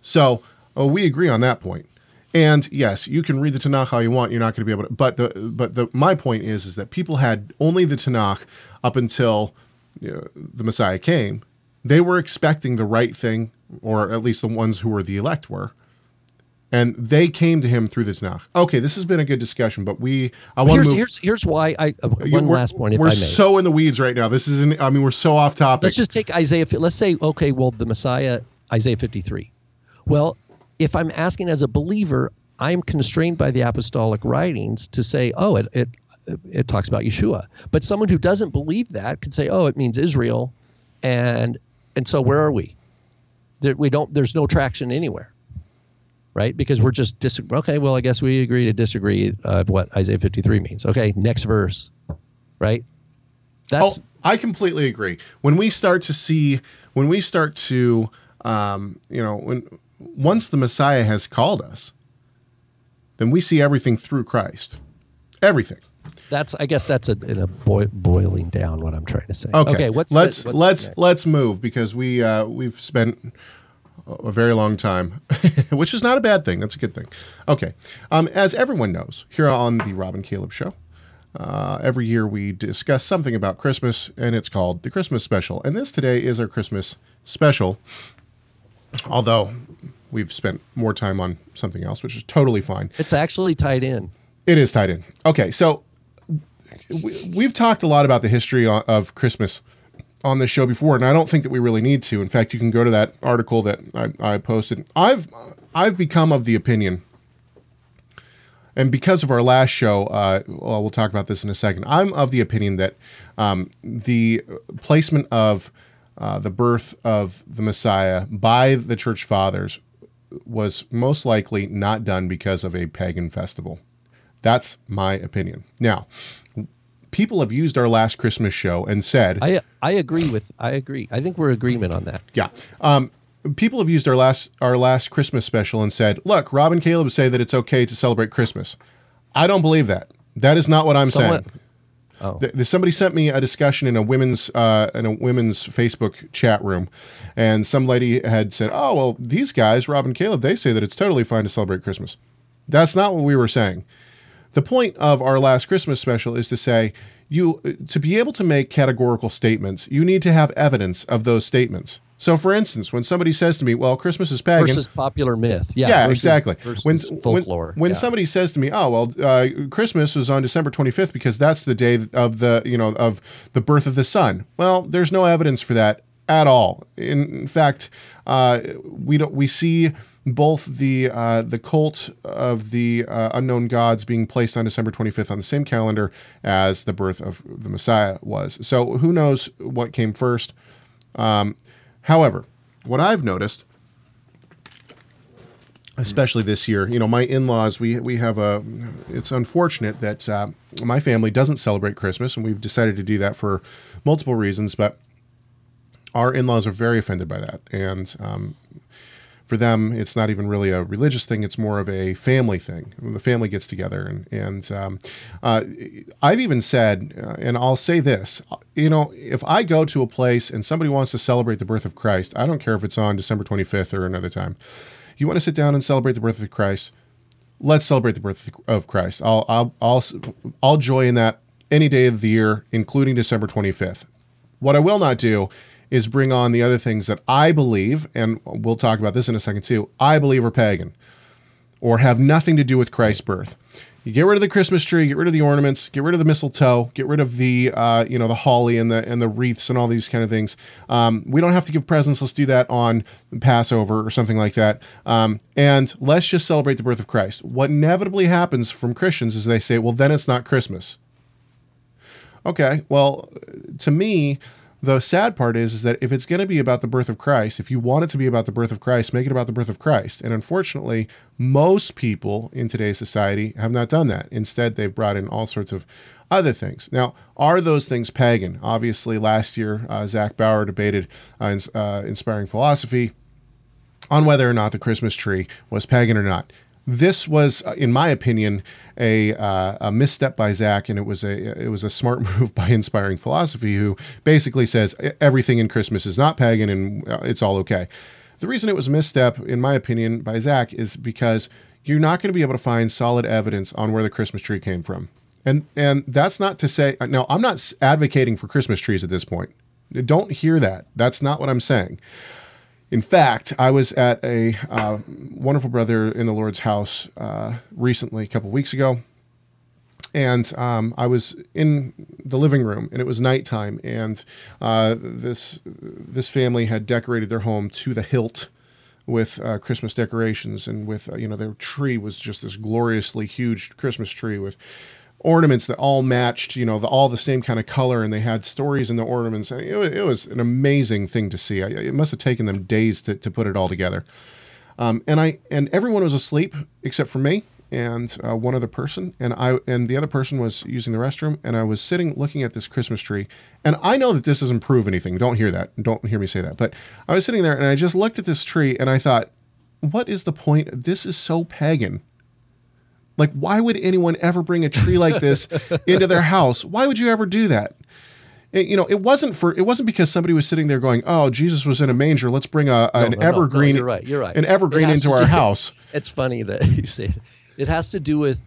So oh, we agree on that point. And yes, you can read the Tanakh how you want. You're not going to be able to. But the but the my point is is that people had only the Tanakh up until you know, the Messiah came. They were expecting the right thing, or at least the ones who were the elect were and they came to him through the Tanakh. Okay, this has been a good discussion, but we I want to move. Here's here's why I uh, one last point. we're so in the weeds right now. This isn't. I mean, we're so off topic. Let's just take Isaiah. Let's say okay, well, the Messiah, Isaiah 53. Well, if I'm asking as a believer, I'm constrained by the apostolic writings to say, oh, it it it talks about Yeshua. But someone who doesn't believe that could say, oh, it means Israel, and and so where are we? There, we don't. There's no traction anywhere, right? Because we're just dis. Okay, well, I guess we agree to disagree what Isaiah 53 means. Okay, next verse, right? That's. Oh, I completely agree. When we start to see, when we start to, um, you know, when once the Messiah has called us, then we see everything through Christ, everything that's I guess that's a, in a boi- boiling down what I'm trying to say. Okay, okay what's let's the, what's let's let's move because we uh, we've spent a very long time, which is not a bad thing. That's a good thing. Okay, um, as everyone knows, here on the Rob and Caleb Show. Uh, every year we discuss something about Christmas, and it's called the Christmas Special. And this today is our Christmas special. Although we've spent more time on something else, which is totally fine. It's actually tied in. It is tied in. Okay, so we, have talked a lot about the history of Christmas on this show before, and I don't think that we really need to. In fact, you can go to that article that I, I posted. I've I've become of the opinion, and because of our last show, uh, well, we'll talk about this in a second. I'm of the opinion that um, the placement of uh, the birth of the Messiah by the church fathers was most likely not done because of a pagan festival. That's my opinion. Now, people have used our last Christmas show and said, I I agree with I agree. I think we're agreement on that. Yeah. Um, people have used our last our last Christmas special and said, "Look, Rob and Caleb say that it's okay to celebrate Christmas." I don't believe that. That is not what I'm saying. Oh. The, somebody sent me a discussion in a women's uh, in a women's Facebook chat room, and some lady had said, "Oh well, these guys, Rob and Caleb, they say that it's totally fine to celebrate Christmas." That's not what we were saying. The point of our last Christmas special is to say you to be able to make categorical statements, you need to have evidence of those statements. So, for instance, when somebody says to me, "Well, Christmas is pagan," versus popular myth, yeah, yeah, versus, exactly. Versus when folklore, when, when yeah. somebody says to me, "Oh, well, uh, Christmas was on December 25th because that's the day of the you know of the birth of the sun," well, there's no evidence for that at all. In, in fact, uh, we don't we see both the uh, the cult of the uh, unknown gods being placed on December 25th on the same calendar as the birth of the Messiah was. So who knows what came first? Um, however, what I've noticed, especially this year, you know, my in-laws, we we have a. It's unfortunate that uh, my family doesn't celebrate Christmas, and we've decided to do that for multiple reasons, but. Our in-laws are very offended by that, and um, for them, it's not even really a religious thing. It's more of a family thing. The family gets together, and and um, uh, I've even said, uh, and I'll say this, you know, if I go to a place and somebody wants to celebrate the birth of Christ, I don't care if it's on December 25th or another time. You want to sit down and celebrate the birth of Christ? Let's celebrate the birth of Christ. I'll I'll I'll I'll joy in that any day of the year, including December 25th. What I will not do is bring on the other things that I believe, and we'll talk about this in a second too, I believe are pagan or have nothing to do with Christ's birth. You get rid of the Christmas tree, get rid of the ornaments, get rid of the mistletoe, get rid of the uh, you know the holly and the and the wreaths and all these kind of things. Um, we don't have to give presents. Let's do that on Passover or something like that. Um, and let's just celebrate the birth of Christ. What inevitably happens from Christians is they say, well, then it's not Christmas. Okay, well, to me, the sad part is, is that if it's going to be about the birth of Christ, if you want it to be about the birth of Christ, make it about the birth of Christ. And unfortunately, most people in today's society have not done that. Instead, they've brought in all sorts of other things. Now, are those things pagan? Obviously, last year, uh, Zach Bauer debated uh, uh, inspiring philosophy on whether or not the Christmas tree was pagan or not this was, uh, in my opinion, a, uh, a misstep by Zach, and it was a it was a smart move by Inspiring Philosophy, who basically says everything in Christmas is not pagan and uh, it's all okay. The reason it was a misstep, in my opinion, by Zach is because you're not going to be able to find solid evidence on where the Christmas tree came from, and and that's not to say. Uh, no, I'm not advocating for Christmas trees at this point. Don't hear that. That's not what I'm saying. In fact, I was at a uh, wonderful brother in the Lord's house uh, recently, a couple weeks ago, and um, I was in the living room, and it was nighttime, and uh, this this family had decorated their home to the hilt with uh, Christmas decorations, and with uh, you know their tree was just this gloriously huge Christmas tree with ornaments that all matched, you know, the, all the same kind of color, and they had stories in the ornaments. And it, it was an amazing thing to see. I, it must have taken them days to, to put it all together. Um, and I and everyone was asleep except for me and uh, one other person, and I and the other person was using the restroom, and I was sitting looking at this Christmas tree, and I know that this doesn't prove anything. Don't hear that. Don't hear me say that. But I was sitting there, and I just looked at this tree, and I thought, what is the point? This is so pagan. Like, why would anyone ever bring a tree like this into their house? Why would you ever do that? It- you know, it wasn't for it wasn't because somebody was sitting there going, "Oh, Jesus was in a manger. Let's bring a, an no, no, no, evergreen, you're right, you're right. an evergreen into our do- house." It's funny that you say it. It has to do with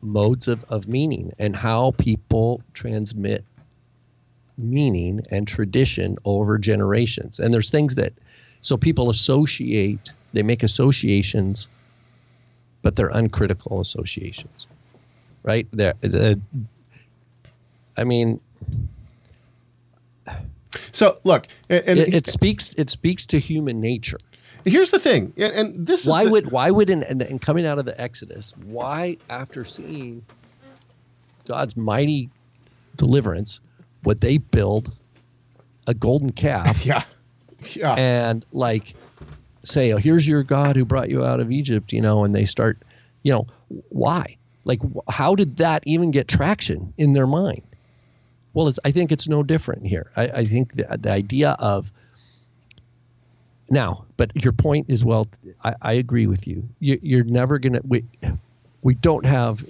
modes of, of meaning and how people transmit meaning and tradition over generations. And there's things that, so people associate, they make associations, but they're uncritical associations, right? They're, the, I mean, So look, and, and it, it speaks it speaks to human nature. here's the thing, and, and this why is the, would why would in, in coming out of the Exodus, why after seeing God's mighty deliverance, would they build a golden calf yeah, yeah, and like say, "Oh, here's your God who brought you out of Egypt," you know, and they start, you know, why? Like, how did that even get traction in their mind? Well, I think it's no different here. I, I think the, the idea of now, but your point is well. I, I agree with you. you. You're never gonna. We we don't have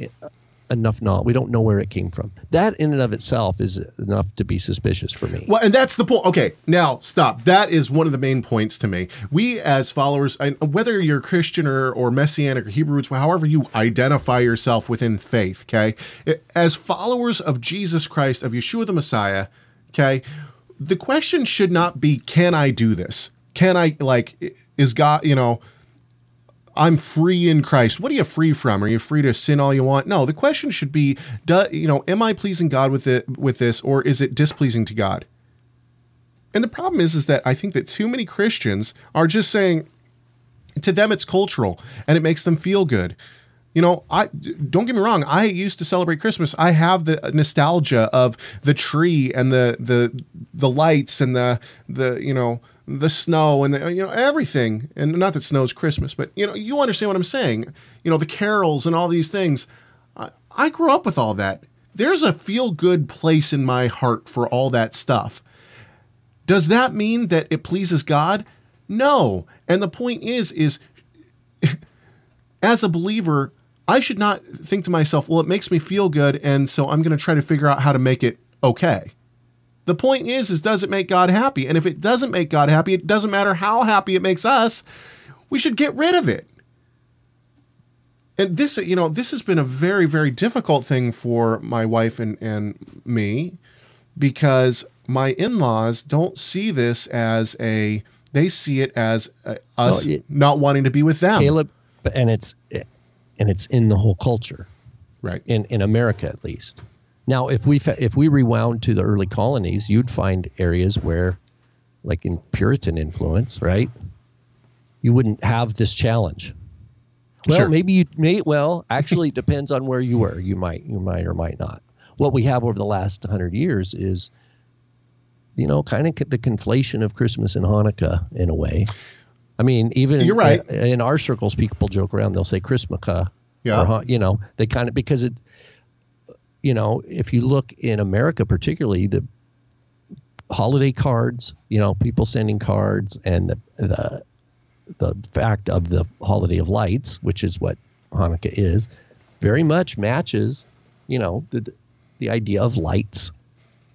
enough knowledge. We don't know where it came from. That in and of itself is enough to be suspicious for me. Well, and that's the point. Okay, now stop. That is one of the main points to me. We, as followers, whether you're Christian or, or Messianic or Hebrew roots, however you identify yourself within faith, okay, as followers of Jesus Christ, of Yeshua the Messiah, okay, the question should not be, can I do this? Can I, like, is God, you know, I'm free in Christ. What are you free from? Are you free to sin all you want? No, the question should be, do, you know, am I pleasing God with it with this, or is it displeasing to God? And the problem is, is that I think that too many Christians are just saying, to them it's cultural and it makes them feel good. You know, I don't get me wrong. I used to celebrate Christmas. I have the nostalgia of the tree and the the the lights and the the you know the snow and the you know everything. And not that snow's Christmas, but you know you understand what I'm saying. You know the carols and all these things. I, I grew up with all that. There's a feel good place in my heart for all that stuff. Does that mean that it pleases God? No. And the point is, is as a believer, I should not think to myself, well, it makes me feel good, and so I'm going to try to figure out how to make it okay. The point is, is does it make God happy? And if it doesn't make God happy, it doesn't matter how happy it makes us. We should get rid of it. And this, you know, this has been a very, very difficult thing for my wife and, and me because my in-laws don't see this as a they see it as uh, us Well, it- not wanting to be with them Caleb, and it's and it's in the whole culture. right in, in America at least. Now, if we if we rewound to the early colonies, you'd find areas where, like in Puritan influence, right? You wouldn't have this challenge. Well, Sure. maybe you may. Well, actually, it depends on where you were. You might, you might or might not. What we have over the last hundred years is, you know, kind of the conflation of Christmas and Hanukkah in a way. I mean, even You're right. uh, in our circles, people joke around. They'll say Christmas, Yeah. or, you know, they kind of because it, you know, if you look in America, particularly the holiday cards, you know, people sending cards, and the the the fact of the holiday of lights, which is what Hanukkah is, very much matches, you know, the the idea of lights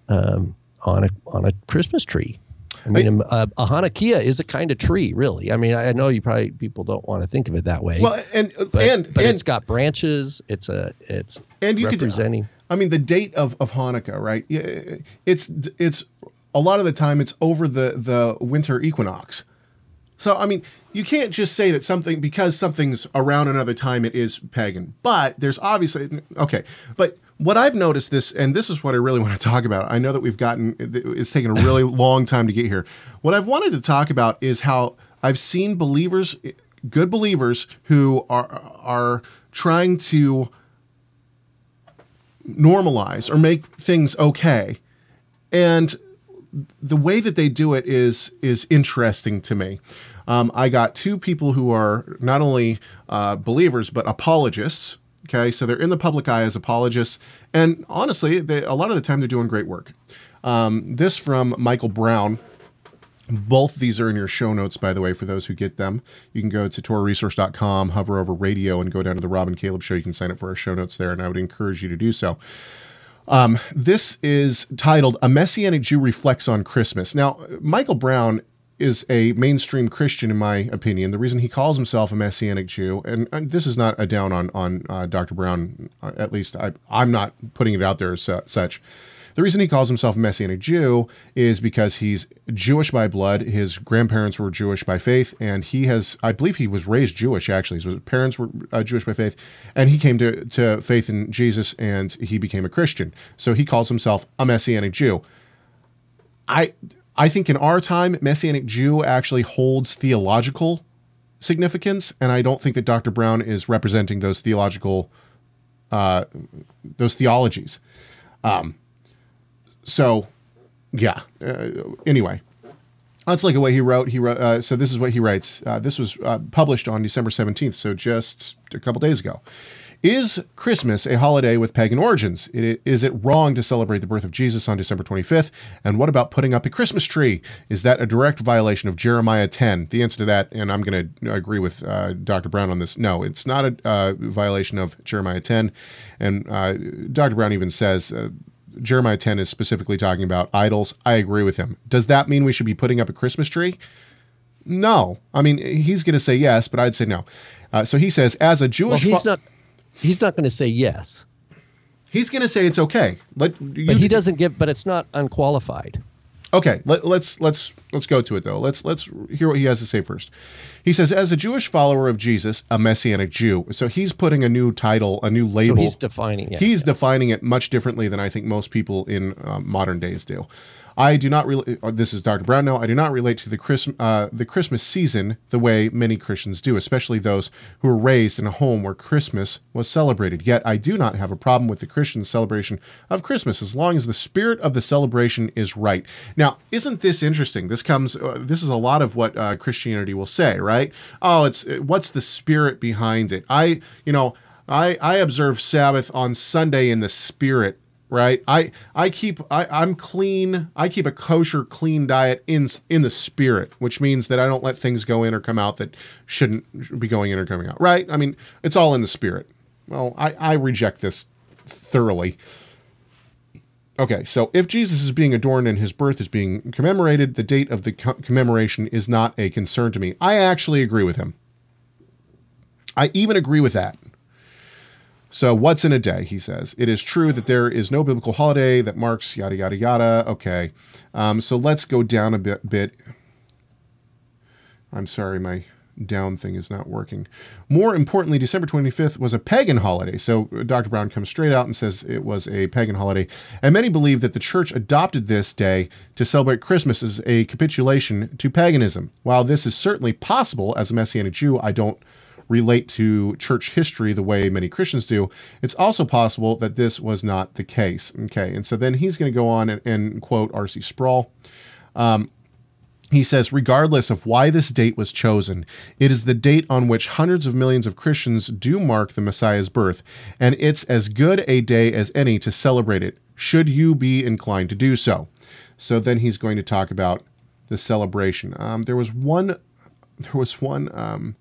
um, on a on a Christmas tree. I mean, a, a Hanukkah is a kind of tree, really. I mean, I know you probably people don't want to think of it that way. well and but, and but and, it's got branches. It's a it's and you representing. could i mean the date of, of hanukkah right it's it's a lot of the time it's over the the winter equinox so i mean you can't just say that something because something's around another time it is pagan but there's obviously okay but what I've noticed this, and this is what I really want to talk about. I know that we've gotten, it's taken a really long time to get here. What I've wanted to talk about is how I've seen believers, good believers, who are are trying to normalize or make things okay. And the way that they do it is is interesting to me. Um, I got two people who are not only uh, believers but apologists. Okay, so they're in the public eye as apologists, and honestly, they, a lot of the time they're doing great work. Um, this from Michael Brown. Both these are in your show notes, by the way, for those who get them. You can go to torahresource.com, hover over radio, and go down to the Rob and Caleb show. You can sign up for our show notes there, and I would encourage you to do so. Um, this is titled A Messianic Jew Reflects on Christmas. Now, Michael Brown is a mainstream Christian, in my opinion. The reason he calls himself a Messianic Jew, and, and this is not a down on, on uh, Dr. Brown, uh, at least I, I'm not putting it out there as such. The reason he calls himself a Messianic Jew is because he's Jewish by blood. His grandparents were Jewish by faith, and he has, I believe, he was raised Jewish. Actually, his parents were uh, Jewish by faith, and he came to to faith in Jesus, and he became a Christian. So he calls himself a Messianic Jew. I I think in our time, Messianic Jew actually holds theological significance, and I don't think that Dr. Brown is representing those theological, uh, those theologies. Um, so, yeah. Uh, anyway, that's like look way he wrote. He wrote. Uh, so this is what he writes. Uh, this was uh, published on December seventeenth, so just a couple days ago. Is Christmas a holiday with pagan origins? Is it wrong to celebrate the birth of Jesus on December 25th? And what about putting up a Christmas tree? Is that a direct violation of Jeremiah 10? The answer to that, and I'm going to agree with uh, Dr. Brown on this, no, it's not a uh, violation of Jeremiah 10. And uh, Dr. Brown even says uh, Jeremiah 10 is specifically talking about idols. I agree with him. Does that mean we should be putting up a Christmas tree? No. I mean, he's going to say yes, but I'd say no. Uh, so he says, as a Jewish. Well, he's not. He's not going to say yes. He's going to say it's okay. Let, you, but he doesn't give. But it's not unqualified. Okay, let, let's let's let's go to it though. Let's let's hear what he has to say first. He says, as a Jewish follower of Jesus, a Messianic Jew. So he's putting a new title, a new label. So he's defining it. He's yeah. defining it much differently than I think most people in uh, modern days do. I do not relate. Uh, this is Dr. Brown now. I do not relate to the Christ, uh, the Christmas season the way many Christians do, especially those who were raised in a home where Christmas was celebrated. Yet I do not have a problem with the Christian celebration of Christmas as long as the spirit of the celebration is right. Now, isn't this interesting? This comes. Uh, this is a lot of what uh, Christianity will say, right? Oh, it's uh, what's the spirit behind it? I, you know. I, I observe Sabbath on Sunday in the spirit right? I i keep I, i'm clean i keep a kosher clean diet in in the spirit which means that i don't let things go in or come out that shouldn't be going in or coming out right? I mean it's all in the spirit. Well i i reject this thoroughly. Okay so if jesus is being adorned and his birth is being commemorated the date of the co- commemoration is not a concern to me. I actually agree with him. I even agree with that so, what's in a day? He says. It is true that there is no biblical holiday that marks yada, yada, yada. Okay. Um, so, let's go down a bit, bit. I'm sorry, my down thing is not working. More importantly, December 25th was a pagan holiday. So, Dr. Brown comes straight out and says it was a pagan holiday. And many believe that the church adopted this day to celebrate Christmas as a capitulation to paganism. While this is certainly possible as a Messianic Jew, I don't relate to church history the way many Christians do, it's also possible that this was not the case. Okay, and so then he's going to go on and, and quote R.C. Sproul. Um, he says, regardless of why this date was chosen, it is the date on which hundreds of millions of Christians do mark the Messiah's birth, and it's as good a day as any to celebrate it, should you be inclined to do so. So then he's going to talk about the celebration. Um, there was one, there was one um,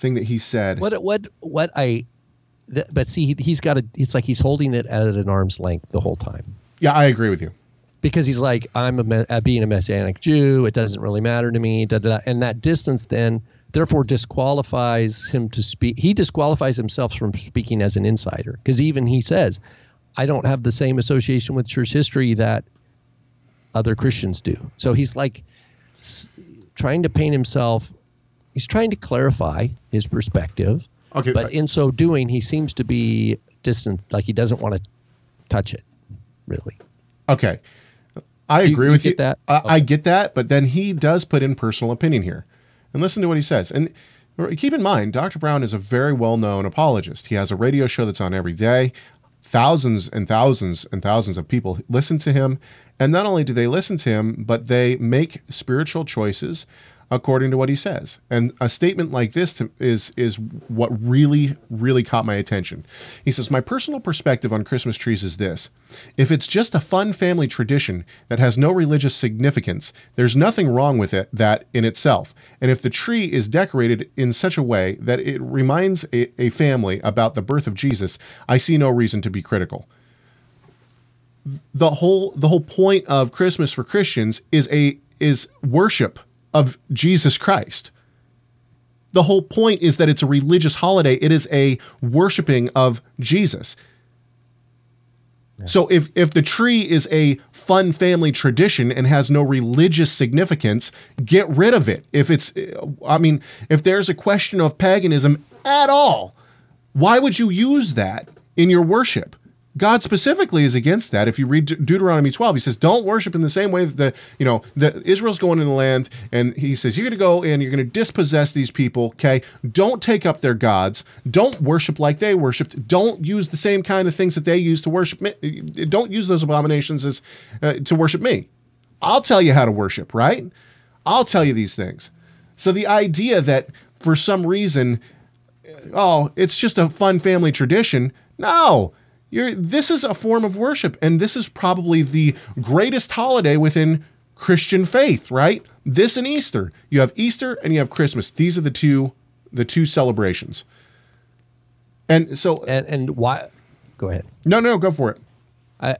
thing that he said. What what what I, th- but see, he, he's got a. It's like he's holding it at an arm's length the whole time. Yeah, I agree with you. Because he's like, I'm a uh, being a messianic Jew. It doesn't really matter to me. Da, da, da. And that distance then, therefore, disqualifies him to speak. He disqualifies himself from speaking as an insider. Because even he says, I don't have the same association with church history that other Christians do. So he's like s- trying to paint himself he's trying to clarify his perspective. Okay, but in so doing, he seems to be distant, like he doesn't want to touch it, really. Okay, I Do agree you, with you. you. That I, okay. I get that, but then he does put in personal opinion here, and listen to what he says. And keep in mind, Dr. Brown is a very well-known apologist. He has a radio show that's on every day. thousands and thousands and thousands of people listen to him. And not only do they listen to him, but they make spiritual choices according to what he says. And a statement like this to, is is what really really caught my attention. He says, "My personal perspective on Christmas trees is this: if it's just a fun family tradition that has no religious significance, there's nothing wrong with it that in itself. And if the tree is decorated in such a way that it reminds a, a family about the birth of Jesus, I see no reason to be critical." The whole the whole point of Christmas for Christians is a is worship of Jesus Christ. The whole point is that it's a religious holiday, it is a worshiping of Jesus. So if if the tree is a fun family tradition and has no religious significance, get rid of it. If it's I mean, if there's a question of paganism at all, why would you use that in your worship? God specifically is against that. If you read Deuteronomy 12, he says, "Don't worship in the same way that the you know the Israel's going in the land." And he says, "You're going to go and you're going to dispossess these people. Okay, don't take up their gods. Don't worship like they worshipped. Don't use the same kind of things that they used to worship. Me. Don't use those abominations as uh, to worship me. I'll tell you how to worship. Right? I'll tell you these things. So the idea that for some reason, oh, it's just a fun family tradition. No, you're, this is a form of worship, and this is probably the greatest holiday within Christian faith, right? This and Easter. You have Easter and you have Christmas. These are the two the two celebrations. And so and and why go ahead. No, no, go for it. I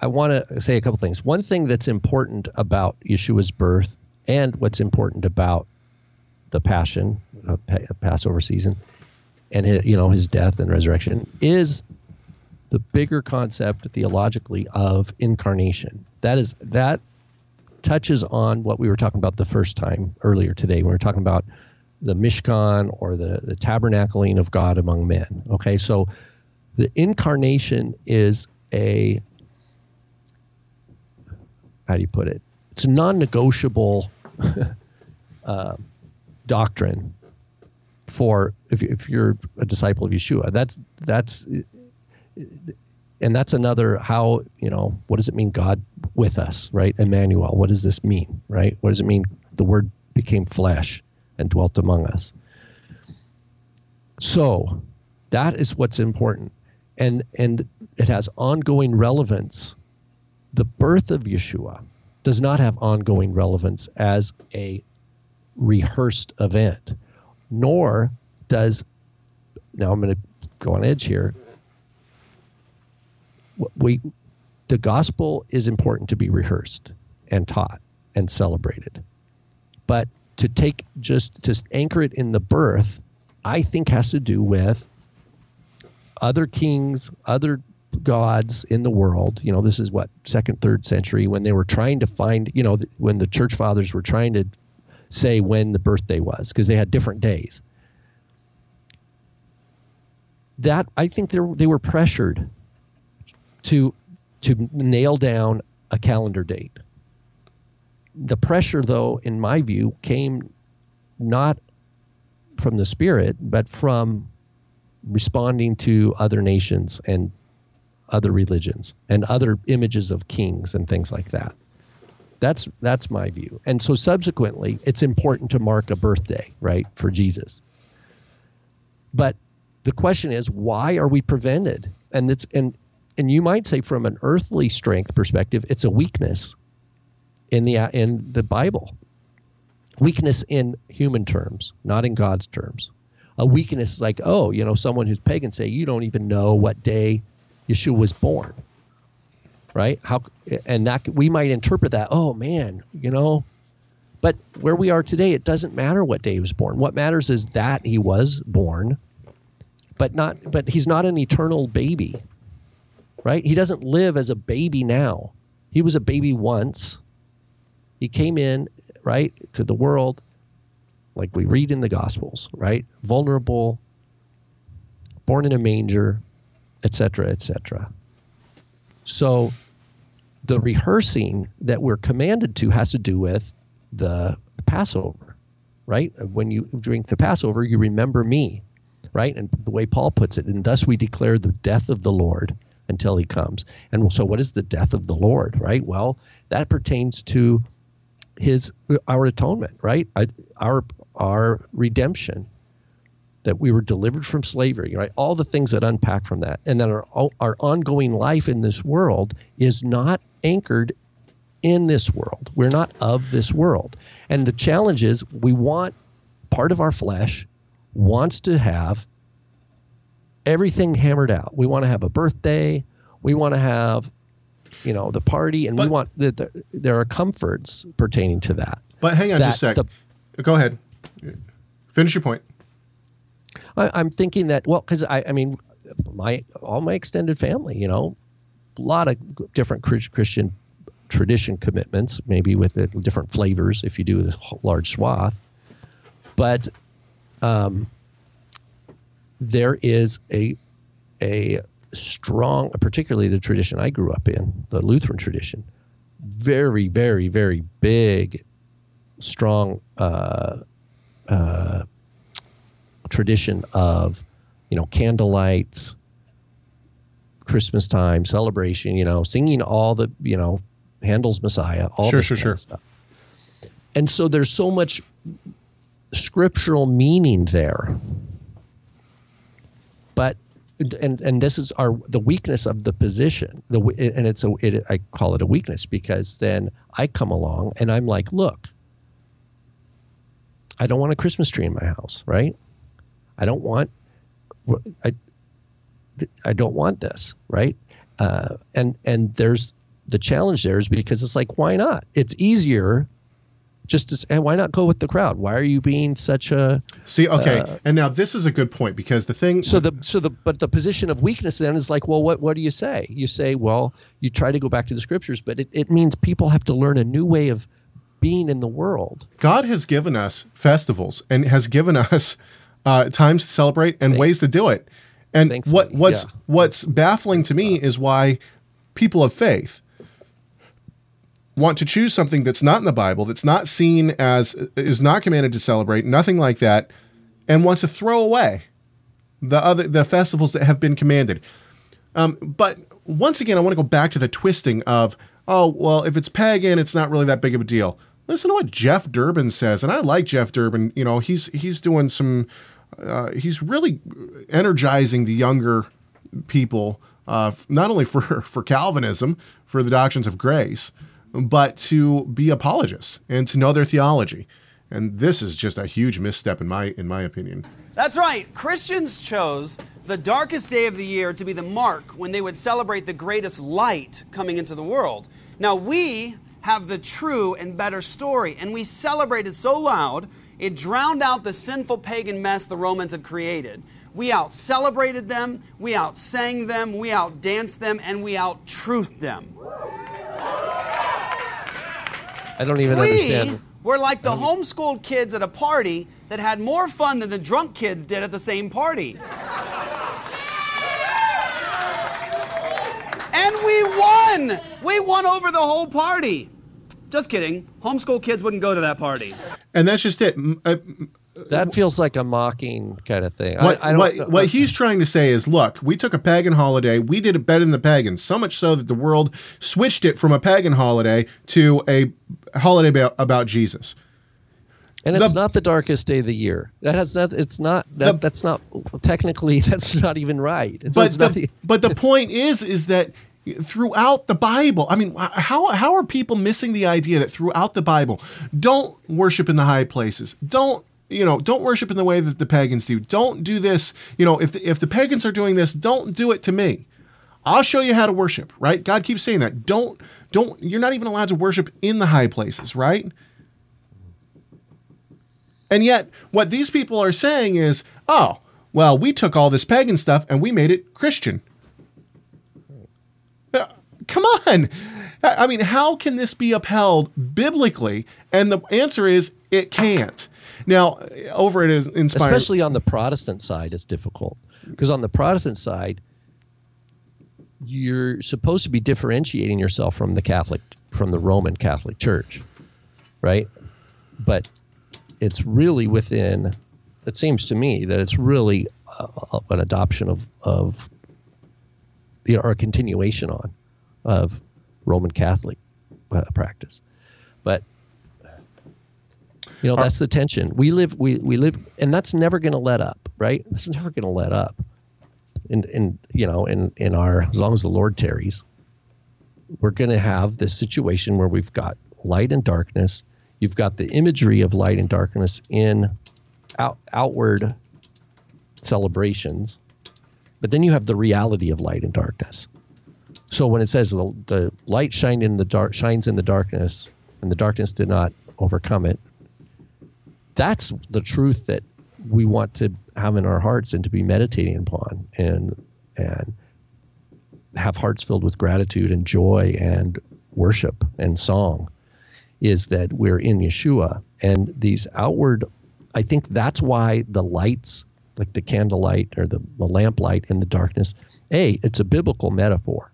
I want to say a couple things. One thing that's important about Yeshua's birth and what's important about the passion, uh, Passover season, and his, you know his death and resurrection is the bigger concept theologically of incarnation. That is that touches on what we were talking about the first time earlier today when we were talking about the Mishkan or the, the tabernacling of God among men. Okay, so the incarnation is a how do you put it? It's a non-negotiable uh, doctrine for if, if you're a disciple of Yeshua. That's that's and that's another how you know what does it mean god with us right? Emmanuel what does this mean right? What does it mean? The word became flesh and dwelt among us. So that is what's important. And and it has ongoing relevance. The birth of yeshua does not have ongoing relevance as a rehearsed event nor does now i'm going to go on edge here we the gospel is important to be rehearsed and taught and celebrated. But to take just to anchor it in the birth i think has to do with other kings other gods in the world. You know this is what second third century when they were trying to find you know when the church fathers were trying to say when the birthday was because they had different days. That i think they they were pressured to to nail down a calendar date. The pressure, though, in my view, came not from the spirit, but from responding to other nations and other religions and other images of kings and things like that. That's that's my view. And so subsequently, it's important to mark a birthday, right, for Jesus. But the question is, why are we prevented? And it's and and you might say from an earthly strength perspective, it's a weakness in the uh, in the Bible. Weakness in human terms, not in God's terms. A weakness is like, oh, you know, someone who's pagan say you don't even know what day Yeshua was born, right? How and that we might interpret that, oh man, you know, but where we are today, it doesn't matter what day he was born. What matters is that he was born, but not but he's not an eternal baby right? He doesn't live as a baby now. He was a baby once. He came in, right, to the world like we read in the Gospels, right? Vulnerable, born in a manger, etc., etc. So the rehearsing that we're commanded to has to do with the Passover, right? When you drink the Passover, you remember me, right? And the way Paul puts it, and thus we declare the death of the Lord until he comes. And so, what is the death of the Lord, right? Well, that pertains to his our atonement, right? Our our redemption, that we were delivered from slavery, right? All the things that unpack from that, and that our our ongoing life in this world is not anchored in this world. We're not of this world, and the challenge is we want part of our flesh wants to have everything hammered out. We want to have a birthday. We want to have, you know, the party, and but, we want the, the, there are comforts pertaining to that. But hang on just a sec. The, Go ahead. Finish your point. I, am thinking that well, because I, I mean, my all my extended family, you know, a lot of different Christian tradition commitments, maybe with different flavors if you do a large swath. But um, there is a a strong, particularly the tradition I grew up in, the Lutheran tradition, very, very, very big, strong uh, uh, tradition of, you know, candlelights, Christmas time celebration, you know, singing all the, you know, Handel's Messiah, all sure, sure, sure. stuff. And so there's so much scriptural meaning there but and and this is our the weakness of the position the and it's a it, I call it a weakness because then I come along and I'm like look I don't want a Christmas tree in my house right? I don't want I I don't want this right? Uh, and and there's the challenge there is because it's like why not? It's easier just to say, why not go with the crowd? Why are you being such a see? Okay, uh, and now this is a good point because the thing. So the so the but the position of weakness then is like, well, what what do you say? You say, well, you try to go back to the scriptures, but it, it means people have to learn a new way of being in the world. God has given us festivals and has given us uh, times to celebrate and Thank, ways to do it. And what what's yeah. what's baffling to me is why people of faith want to choose something that's not in the Bible, that's not seen as, is not commanded to celebrate, nothing like that, and wants to throw away the other the festivals that have been commanded. Um, but once again, I want to go back to the twisting of, oh, well, if it's pagan, it's not really that big of a deal. Listen to what Jeff Durbin says, and I like Jeff Durbin. You know, he's he's doing some, uh, he's really energizing the younger people, uh, not only for for Calvinism, for the doctrines of grace, but to be apologists and to know their theology. And this is just a huge misstep in my in my opinion. That's right. Christians chose the darkest day of the year to be the mark when they would celebrate the greatest light coming into the world. Now we have the true and better story, and we celebrated so loud it drowned out the sinful pagan mess the Romans had created. We out celebrated them, we out sang them, we out danced them, and we out truthed them. I don't even we understand. We're like the homeschooled kids at a party that had more fun than the drunk kids did at the same party. and we won! We won over the whole party. Just kidding. Homeschool kids wouldn't go to that party. And that's just it. Uh, that feels like a mocking kind of thing. What, I, I what, what, he's trying to say is, look, we took a pagan holiday, we did it better than the pagans, so much so that the world switched it from a pagan holiday to a holiday about, about Jesus. And it's the, not the darkest day of the year. That has not. It's not. That, the, that's not technically. That's not even right. It's, but the, the, but the point is, is that throughout the Bible, I mean, how how are people missing the idea that throughout the Bible, don't worship in the high places, don't you know, don't worship in the way that the pagans do. Don't do this. You know, if the, if the pagans are doing this, don't do it to me. I'll show you how to worship, right? God keeps saying that. Don't don't you're not even allowed to worship in the high places, right? And yet, what these people are saying is, "Oh, well, we took all this pagan stuff and we made it Christian." Uh, come on. I mean, how can this be upheld biblically? And the answer is it can't. Now, over at Inspired, especially on the Protestant side, it's difficult because on the Protestant side, you're supposed to be differentiating yourself from the Catholic, from the Roman Catholic Church, right? But it's really within. It seems to me that it's really uh, an adoption of of the, or a continuation on of Roman Catholic uh, practice. But you know, that's the tension. We live, we, we live, and that's never going to let up, right? This is never going to let up. And, and, you know, in, in our, as long as the Lord tarries, we're going to have this situation where we've got light and darkness. You've got the imagery of light and darkness in out, outward celebrations, but then you have the reality of light and darkness. So when it says the, the light shined in the dark shines in the darkness, and the darkness did not overcome it, that's the truth that we want to have in our hearts and to be meditating upon and and have hearts filled with gratitude and joy and worship and song is that we're in Yeshua. And these outward I think that's why the lights like the candlelight or the, the lamplight in the darkness a it's a biblical metaphor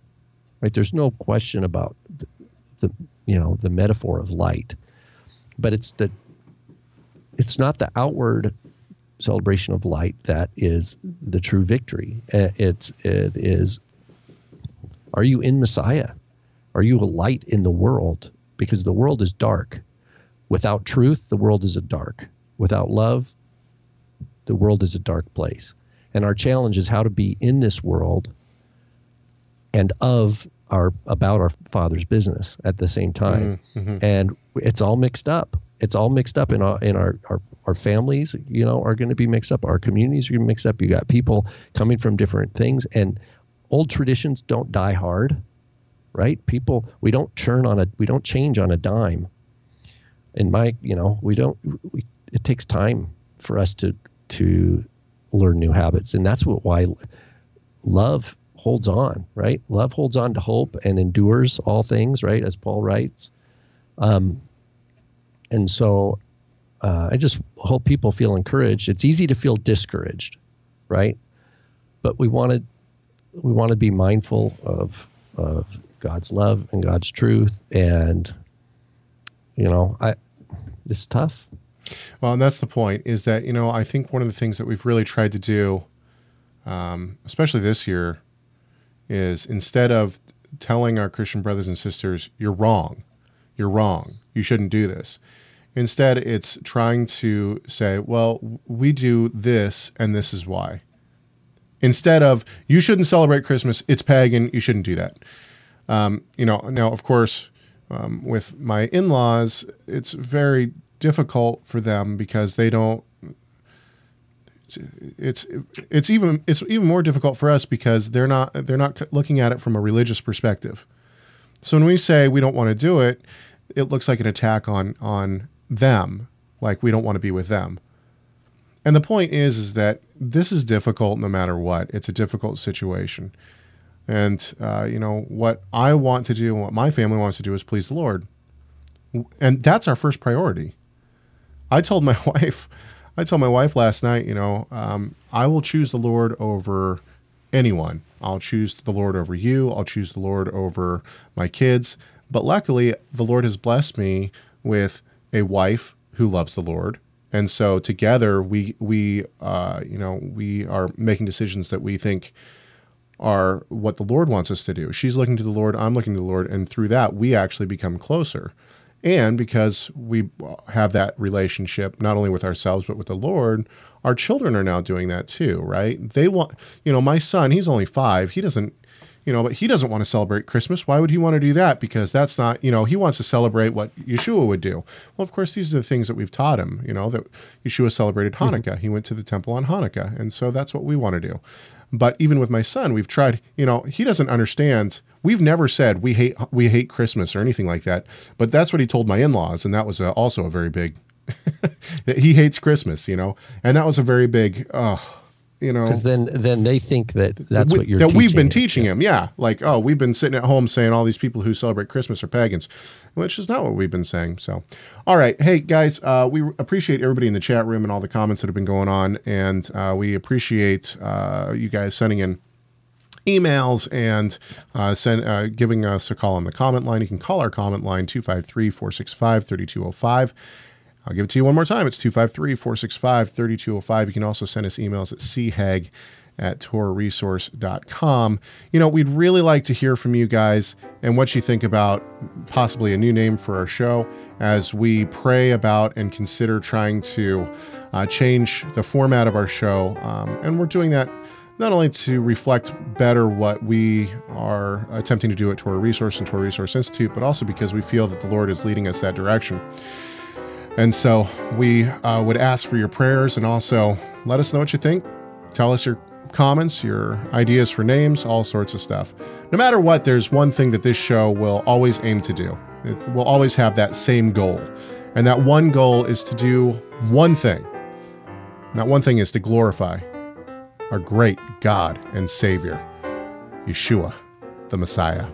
right? There's no question about the, the you know the metaphor of light. But it's the it's not the outward celebration of light that is the true victory. Uh, it's it is. Are you in Messiah? Are you a light in the world? Because the world is dark. Without truth, the world is a dark. Without love, the world is a dark place. And our challenge is how to be in this world and of our about our Father's business at the same time. Mm-hmm. And it's all mixed up it's all mixed up in our in our our, our families you know are going to be mixed up. Our communities are going to up. You got people coming from different things and old traditions don't die hard right? People we don't churn on a we don't change on a dime. In my you know we don't we, it takes time for us to to learn new habits and that's what why love holds on right? Love holds on to hope and endures all things right as paul writes. Um, and so uh, I just hope people feel encouraged. It's easy to feel discouraged, right? But we want to we want to be mindful of of God's love and God's truth, and you know, I it's tough. Well, and that's the point. Is that you know I think one of the things that we've really tried to do, um, especially this year, is instead of telling our Christian brothers and sisters, "You're wrong, you're wrong, you shouldn't do this," Instead, it's trying to say, well, we do this and this is why. Instead of, you shouldn't celebrate Christmas, it's pagan, you shouldn't do that. Um, you know, now, of course, um, with my in laws, it's very difficult for them because they don't. It's it's even it's even more difficult for us because they're not they're not looking at it from a religious perspective. So when we say we don't want to do it, it looks like an attack on on them, like we don't want to be with them. And the point is, is that this is difficult no matter what. It's a difficult situation. And, uh, you know, what I want to do and what my family wants to do is please the Lord. And that's our first priority. I told my wife, I told my wife last night, you know, um, I will choose the Lord over anyone. I'll choose the Lord over you. I'll choose the Lord over my kids. But luckily, the Lord has blessed me with a wife who loves the Lord. And so together we we uh, you know we are making decisions that we think are what the Lord wants us to do. She's looking to the Lord, I'm looking to the Lord, and through that we actually become closer. And because we have that relationship not only with ourselves but with the Lord, our children are now doing that too, right? They want, you know, my son, he's only 5. He doesn't you know, but he doesn't want to celebrate Christmas. Why would he want to do that? Because that's not, you know, he wants to celebrate what Yeshua would do. Well, of course, these are the things that we've taught him, you know, that Yeshua celebrated mm-hmm. Hanukkah. Mm-hmm. He went to the temple on Hanukkah. And so that's what we want to do. But even with my son, we've tried, you know, he doesn't understand. We've never said we hate we hate Christmas or anything like that. But that's what he told my in-laws and that was a, also a very big he hates Christmas, you know. And that was a very big oh you know because then then they think that that's we, what you're that we've been him. teaching him yeah like oh we've been sitting at home saying all these people who celebrate christmas are pagans which is not what we've been saying so all right hey guys uh, we appreciate everybody in the chat room and all the comments that have been going on and uh, we appreciate uh, you guys sending in emails and uh, send, uh, giving us a call on the comment line. You can call our comment line 253 465 3205. I'll give it to you one more time. It's 253 465 3205. You can also send us emails at chag at torahresource.com. You know, we'd really like to hear from you guys and what you think about possibly a new name for our show as we pray about and consider trying to uh, change the format of our show. Um, and we're doing that not only to reflect better what we are attempting to do at Torah Resource and Torah Resource Institute, but also because we feel that the Lord is leading us that direction. And so we uh, would ask for your prayers and also let us know what you think. Tell us your comments, your ideas for names, all sorts of stuff. No matter what, there's one thing that this show will always aim to do. It will always have that same goal. And that one goal is to do one thing. And that one thing is to glorify our great God and Savior, Yeshua, the Messiah.